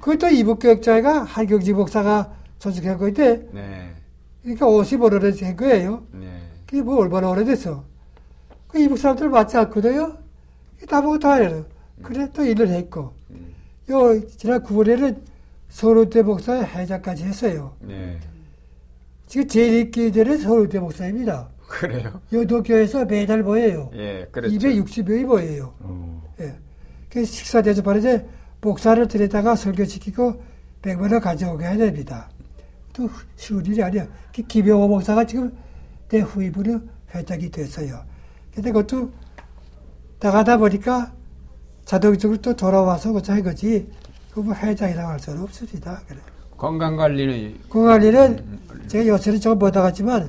그것도 이북교육자회가 한경지 목사가 조직한 거인데, 네. 그러니까 55년을 된 거예요. 네. 그게 뭐 얼마나 오래됐어. 그 이북 사람들 맞지 않거든요. 다보고 다 해요. 그래 또 일을 했고, 음. 요 지난 9월에는 서울대 목사 회장까지 했어요. 네. 지금 제일 있기 전에 서울대 목사입니다. 그래요? 여도교에서 매달 모여요. 예, 그렇죠. 260명이 모여요. 어. 예. 그 식사 대접하는 이제 목사를 들여다가 설교시키고 백번을 가져오게 해야 됩니다. 또 쉬운 일이 아니야. 그 김영호 목사가 지금 내 후임으로 회장이 됐어요. 근데 그것도 나가다 보니까 자동적으로 또 돌아와서 그자 이거지. 그뭐 회장이라고 할 수는 없습니다. 그래. 건강 관리는? 건강 관리는 제가 요새는 조금 못 나갔지만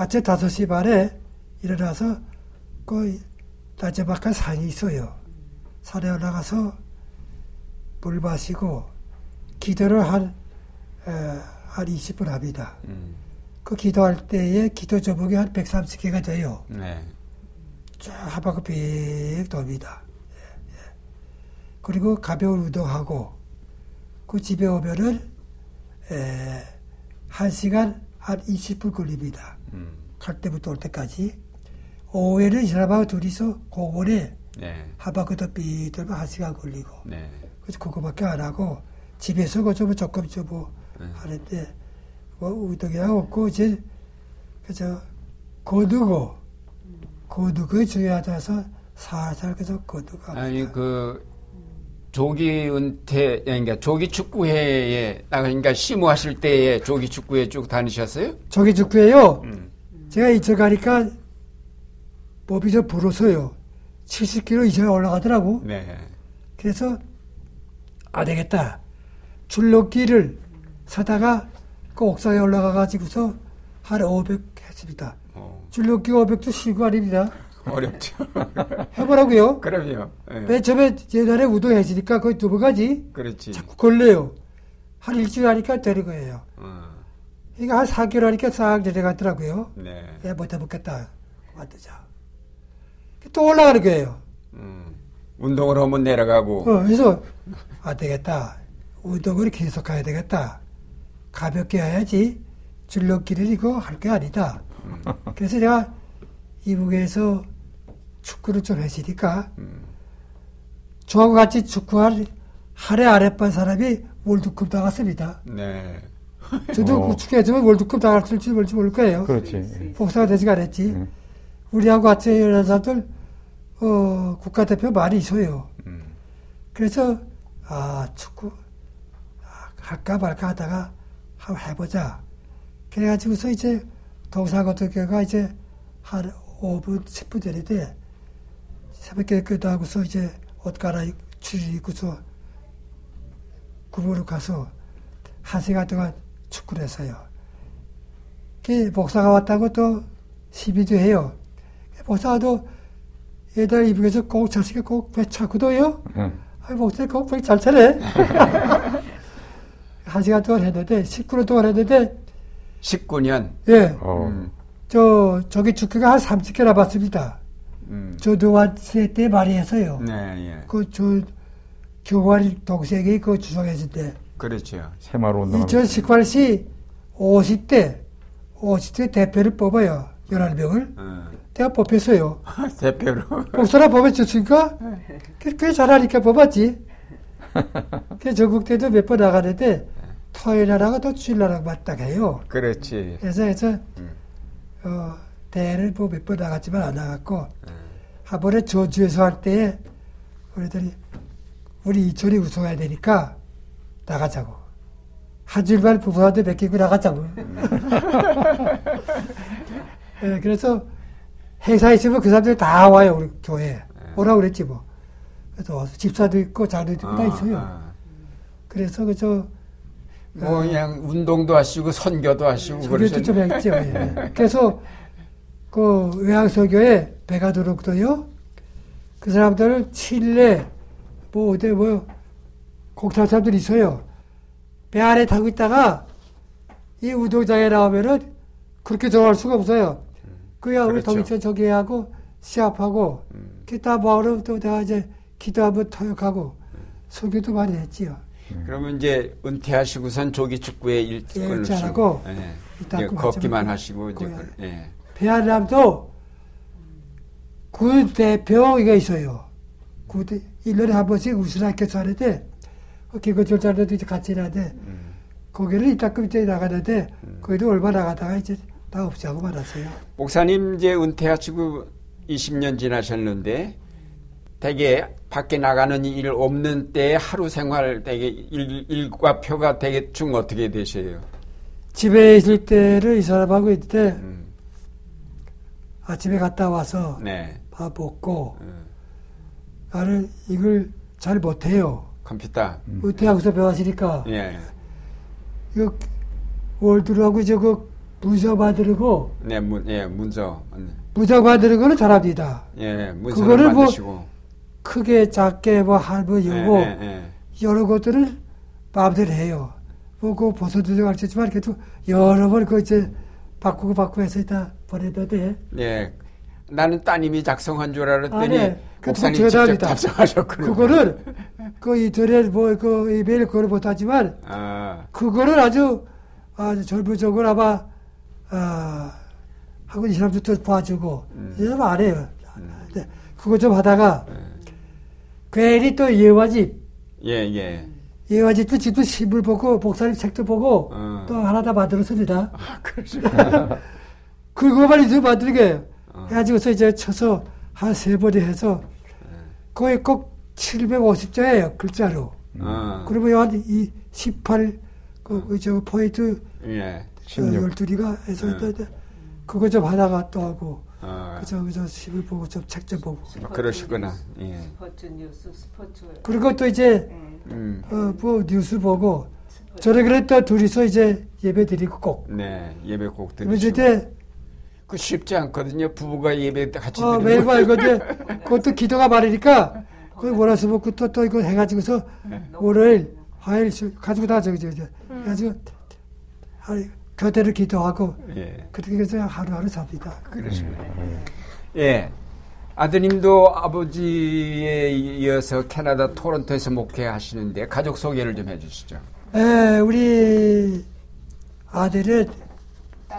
아침 5시 반에 일어나서 그 낮에박한 산이 있어요. 산에 올라가서 물 마시고 기도를 한, 에, 한 20분 합니다. 음. 그 기도할 때에 기도 제목이 한 130개가 돼요. 네. 쫙 하바그 빅 돕니다. 예, 예. 그리고 가벼운 운동하고 그 집에 오면은 에, 1시간 한 20분 걸립니다. 음. 갈 때부터 올 때까지. 오후에는 이 사람하고 둘이서 공원에 네. 하바그도 삐 돌면 1시간 걸리고. 네. 그래서 그거밖에 안 하고 집에서 그좀 조금 좀뭐 네. 하는데 뭐 우동이랑 없고 이제 그저 거두고 거두고 중요하다서 살살 그저 거두고 아니 그 조기 은퇴 그러니까 조기 축구회에 그러니까 시무하실 때에 조기 축구회 쭉 다니셨어요? 조기 축구회요. 음. 제가 이쪽 가니까 몸이 좀 불어서요. 70kg 이상 올라가더라고. 네. 그래서 안 되겠다. 줄넘기를 사다가 그 옥상에 올라가 가지고서 한 500 했습니다. 어. 줄넘기 500도 쉬고 아닙니다. 어렵죠. 해보라고요. 그럼요. 네. 맨 처음에 옛날에 우동했으니까 거의 두 번 가지. 그렇지. 자꾸 걸려요. 한 일주일 하니까 되는 거예요. 어. 그러니까 한 4개월 하니까 싹 내려갔더라고요. 네. 예, 못해먹겠다. 완두자. 또 올라가는 거예요. 음. 운동을 하면 내려가고. 어, 그래서 안 되겠다. 운동을 계속 가야 되겠다. 가볍게 해야지 줄넘기를 이거 할 게 아니다. 음. 그래서 제가 이북에서 축구를 좀 했으니까 음. 저하고 같이 축구할 하래 아랫반 사람이 월드컵 나갔습니다. 네. 저도 어. 축구했지만 월드컵 나갔을지 모를지 모를 거예요. 그렇지. 복사가 되지가 않았지. 음. 우리하고 같이 일어난 사람들 어, 국가대표 많이 있어요. 음. 그래서 아 축구 아, 할까 말까 하다가 한번 해보자. 그래가지고서 이제 동사고등교가 이제 한 5분, 10분 전인데 새벽에 끝나고서 이제 옷 갈아입고 입고서 구부로 가서 한 시간 동안 축구를 했어요. 그 목사가 왔다고 또 시비도 해요. 목사도 애들 입에서 꼭 자식이 꼭 배 차고도요. 응. 아, 목사님 꼭배잘 차네. 한 시간 동안 했는데, 19년 동안 했는데. 19년? 예. 어. 음. 저, 저기 축구가 한 30개 남았습니다. 음. 저 노환세 때 많이 해서요. 네, 예. 그, 저, 교관 동생이 그 주성했을 때. 그렇죠. 새마을 운동. 2018시 50대, 50대 대표를 뽑아요. 11명을. 음. 내가 뽑혔어요. 대표로. 목소라 뽑아줬으니까, 꽤 잘하니까 뽑았지. 그 전국 때도 몇 번 나가는데, 토요일 날하고 또 주일 날하고 맞닥해요. 그렇지. 그래서, 그래서, 음. 어, 대회를 뭐 몇 번 나갔지만 안 나갔고, 음. 한 번에 저주에서 할 때에, 우리들이, 우리 이천이 우승해야 되니까, 나가자고. 한 줄만 부부한테 맡기고 나가자고. 네, 그래서, 행사 있으면 그 사람들이 다 와요, 우리 교회에. 네. 오라고 그랬지, 뭐. 그래서 집사도 있고, 자도 있고, 아, 다 있어요. 아. 그래서, 그저, 뭐, 그냥 운동도 하시고, 선교도 하시고, 선교도 좀 했죠, 예. 그래서, 그, 외항서교에 배가 들어오거든요. 그 사람들은 칠레, 뭐, 어디, 뭐, 곡탈 사람들이 있어요. 배 안에 타고 있다가, 이 우동장에 나오면은, 그렇게 좋아할 수가 없어요. 그야 우리 그렇죠. 동천 저기 하고 시합하고 음. 기타 모으면 또 내가 이제 기도 한번 토역하고 소개도 많이 했지요. 음. 그러면 이제 은퇴하시고선 조기 축구에 일권을 예, 하고 예, 걷기만 하시고 이제 그, 예. 배안남도 군 대표가 있어요. 군 1년에 한 번씩 우승학교에서 하는데 기거절자도 이제 같이 하는데 음. 거기를 이따금 이제 나가는데 음. 거기도 얼마 나가다가 이제 다 없애고 말았어요. 목사님 이제 은퇴하시고 20년 지나셨는데 되게 밖에 나가는 일 없는 때 하루 생활 되게 일, 일과 표가 대충 어떻게 되세요? 집에 있을 때를 이 사람하고 있을 때 음. 아침에 갔다 와서 네. 밥 먹고 음. 나는 이걸 잘 못해요. 컴퓨터. 음. 대학에서 배웠으니까. 예. 이거 월드하고 저거 문서 받으려고. 네, 문, 예, 문서. 문서 받으는 거는 잘합니다. 예, 문서를 그거를 뭐 만드시고. 뭐 크게 작게 뭐 요거 예, 예, 예. 여러 것들을 마음대로 해요. 뭐그 보서도 가르쳤지만 그래도 여러 번그 이제 바꾸고 바꾸고 해서 다 보내던데. 예. 나는 따님이 작성한 줄 알았더니 아, 네. 목사님 직접 작성하셨군요. 그거를 그 이전에 뭐그 이메일 그걸 못하지만 아. 그거를 아주 아주 절부적으로 아마 아 하고 이 사람들도 봐주고 음. 이 사람 안 해요. 음. 네. 그거 좀 하다가 음. 괜히 또 예화집 예 예. 예화집도 집도 시을 보고 목사님 책도 보고 어. 또 하나 다 만들었습니다. 아, 그러죠. 그거만 이제 만들게 어. 해가지고서 이제 쳐서 한 세 번이 해서 거의 꼭 750자예요 글자로. 어. 그러면 한 이 18, 그, 그, 저, 포인트, 예. 16. 12가 해서, 예. 그거 좀 하다가 또 하고, 어. 그저, 그저, 시을 보고, 좀 책 좀 보고. 스포츠, 그러시구나. 예. 스포츠 뉴스, 스포츠. 그리고 또 이제, 음. 어, 뭐, 뉴스 보고, 저래 그랬다 둘이서 이제 예배 드리고 꼭. 네, 예배 꼭 드리고. 그 쉽지 않거든요. 부부가 예배 같이 어, 매일 봐 이거 이제 그것도 기도가 많으니까 그 월화수 먹고 또, 또 이거 해가지고서 월요일, 화요일 가지고 다 저기 저기 해가지고 교대를 기도하고 예. 그렇게 해서 하루하루 삽니다. 그렇습니다. 예. 아드님도 아버지에 이어서 캐나다 토론토에서 목회하시는데 가족 소개를 좀 해주시죠. 예, 우리 아들은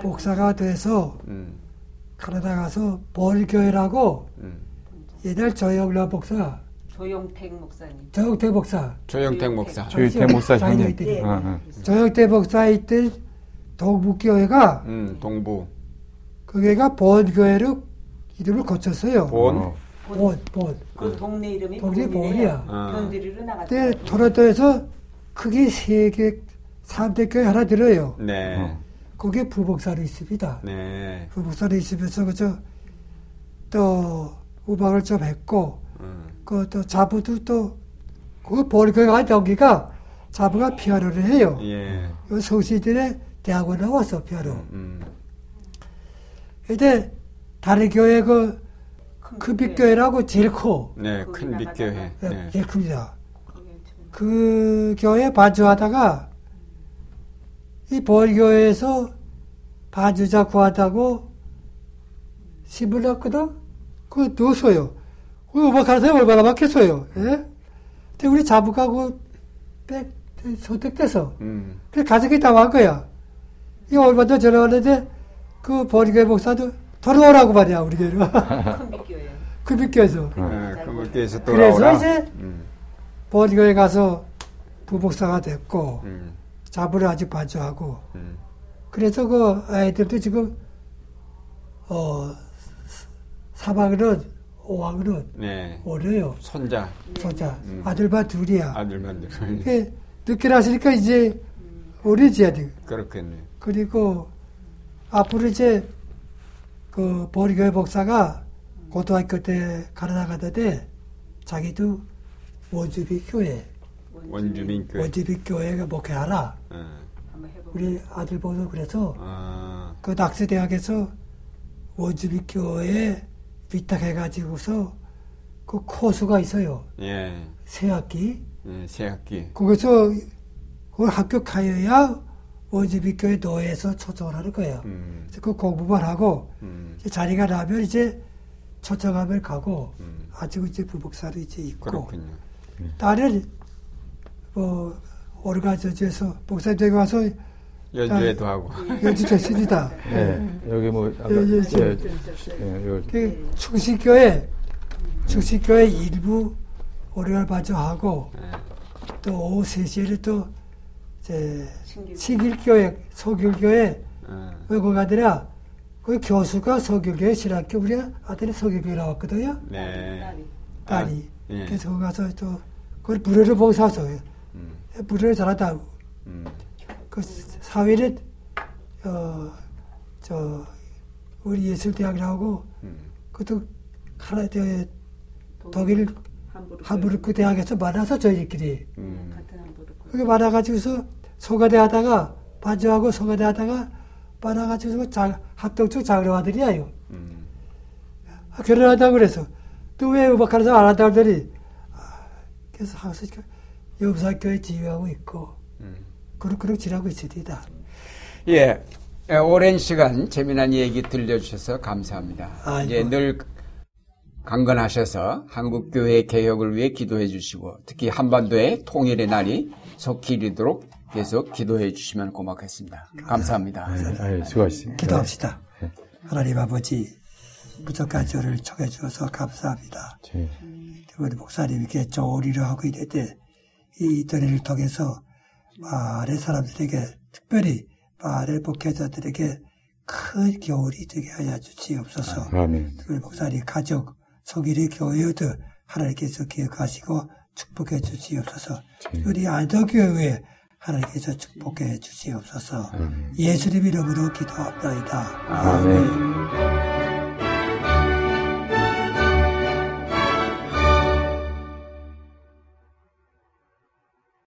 목사가 돼서 음. 캐나다 가서 벌교회라고 음. 옛날 저영라 목사 조영택 목사님 조영택 목사 조영택 목사 조영택 목사 형님 네. 어, 어. 조영택 목사 있던 동북교회가 음, 동부 그게가 본교회로 이름을 거쳤어요 본? 어. 본, 본. 그 동네 이름이 동네 본이야. 어. 변두리로 나갔어. 그때 토론토에서 크게 세 개, 3대 교회 하나 들어요. 네. 어. 거기에 부복사로 있습니다. 네. 부복사로 있으면서 그저 또 우박을 좀 했고 음. 그또 자부도 또그 보리교가 여기가 자부가 피아노를 해요. 예. 성시들의 대학원 나와서 피아노. 음. 근데 다른 교회 그 큰빛교회라고 제일 커. 네, 큰빛교회. 네, 네. 제일 큽니다. 그 교회 반주하다가 이 벌교에서 반주자 구하다고 신분 났거든? 그 넣었어요. 그 음악하는 사람이 얼마나 많겠어요. 예? 근데 우리 자부가고 백, 선택돼서. 음. 그 가족이 다 와 거야. 이 얼마 전 전화 왔는데 그 버리교회 목사도 돌아오라고 말이야, 우리 교회로. 큰빛교회. 큰빛교회에서. 네, 큰빛교회에서 돌아오라. 그래서 이제 음. 버리교회 가서 부목사가 됐고, 음. 자부를 아주 반주하고 음. 그래서 그 아이들도 지금 어 사방으로 오학으로 네. 오래요. 손자. 손자. 음. 아들반 둘이야. 아들반 둘. 늦게 났으니까 이제 오래지야 돼. 그렇겠네. 그리고 앞으로 이제 그 보리교회 목사가 고등학교 때 가르쳐 가다데 자기도 원주비 교회 원주민 교회 원주비 교회가 목회하라. 네. 우리 아들 보고 그래서 아. 그 낙서대학에서 원주비 교회에 위탁해가지고서 그 코스가 있어요. 예. 새 학기. 예, 새 학기. 거기서 그 학교 가야 원주비 교회 노예에서 초청을 하는 거예요. 음. 그 공부만 하고 음. 자리가 나면 이제 초청함을 가고 음. 아직 이제 부복사로 이제 있고. 그렇군요. 딸은 뭐 오르가저지에서 목사되고 와서 연주회도 하고 연주도 했습니다. 네. 여기 뭐 아까, 예, 예, 예, 예, 그 충식교회 충식교회 일부 바조하고 네. 또 오후 3시에는 또 이제 식일교회 서길교회 네. 외국 아들아 그 교수가 서길교회 신학교 우리 아들이 서길교회 나왔거든요. 네. 딸이. 아, 예. 그래서 가서 또 그걸 보고 사서요. 음. 불회를 잘하다고. 음. 그 사회를 어 저 우리 예술대학이라고 음. 그것도 하나 저 독일 함부르크 대학에서 만나서 저희끼리 음. 그게 만나가지고서 소가대 하다가 반주하고 소가대 하다가 만나가지고서 합동적 장로아들이야요. 음. 아, 결혼한다고 그래서 또 왜 음악하는 사람 안 한다고 그러더니 아, 그래서 하서 여사교회 지휘하고 있고 음. 그렇게 그렇게 지나고 있습니다. 예. 오랜 시간 재미난 얘기 들려주셔서 감사합니다. 아이고. 이제 늘 강건하셔서 한국 교회 개혁을 위해 기도해 주시고 특히 한반도의 통일의 날이 속히 이르도록 계속 기도해 주시면 고맙겠습니다. 감사합니다. 네, 네, 수고하셨습니다. 기도합시다. 네. 하나님 아버지 부족한 저를 청해 주셔서 감사합니다. 네. 우리 목사님 이렇게 조리를 하고 있는데 이 전의를 통해서 말의 사람들에게 특별히 말의 목회자들에게 큰 겨울이 되게 하여 주시옵소서. 아멘. 목사님 가족 속일의 교회도 하나님께서 기억하시고 축복해 주시옵소서. 우리 안덕교회 하나님께서 축복해 주시옵소서. 예수님 이름으로 기도합니다. 아멘. 아멘.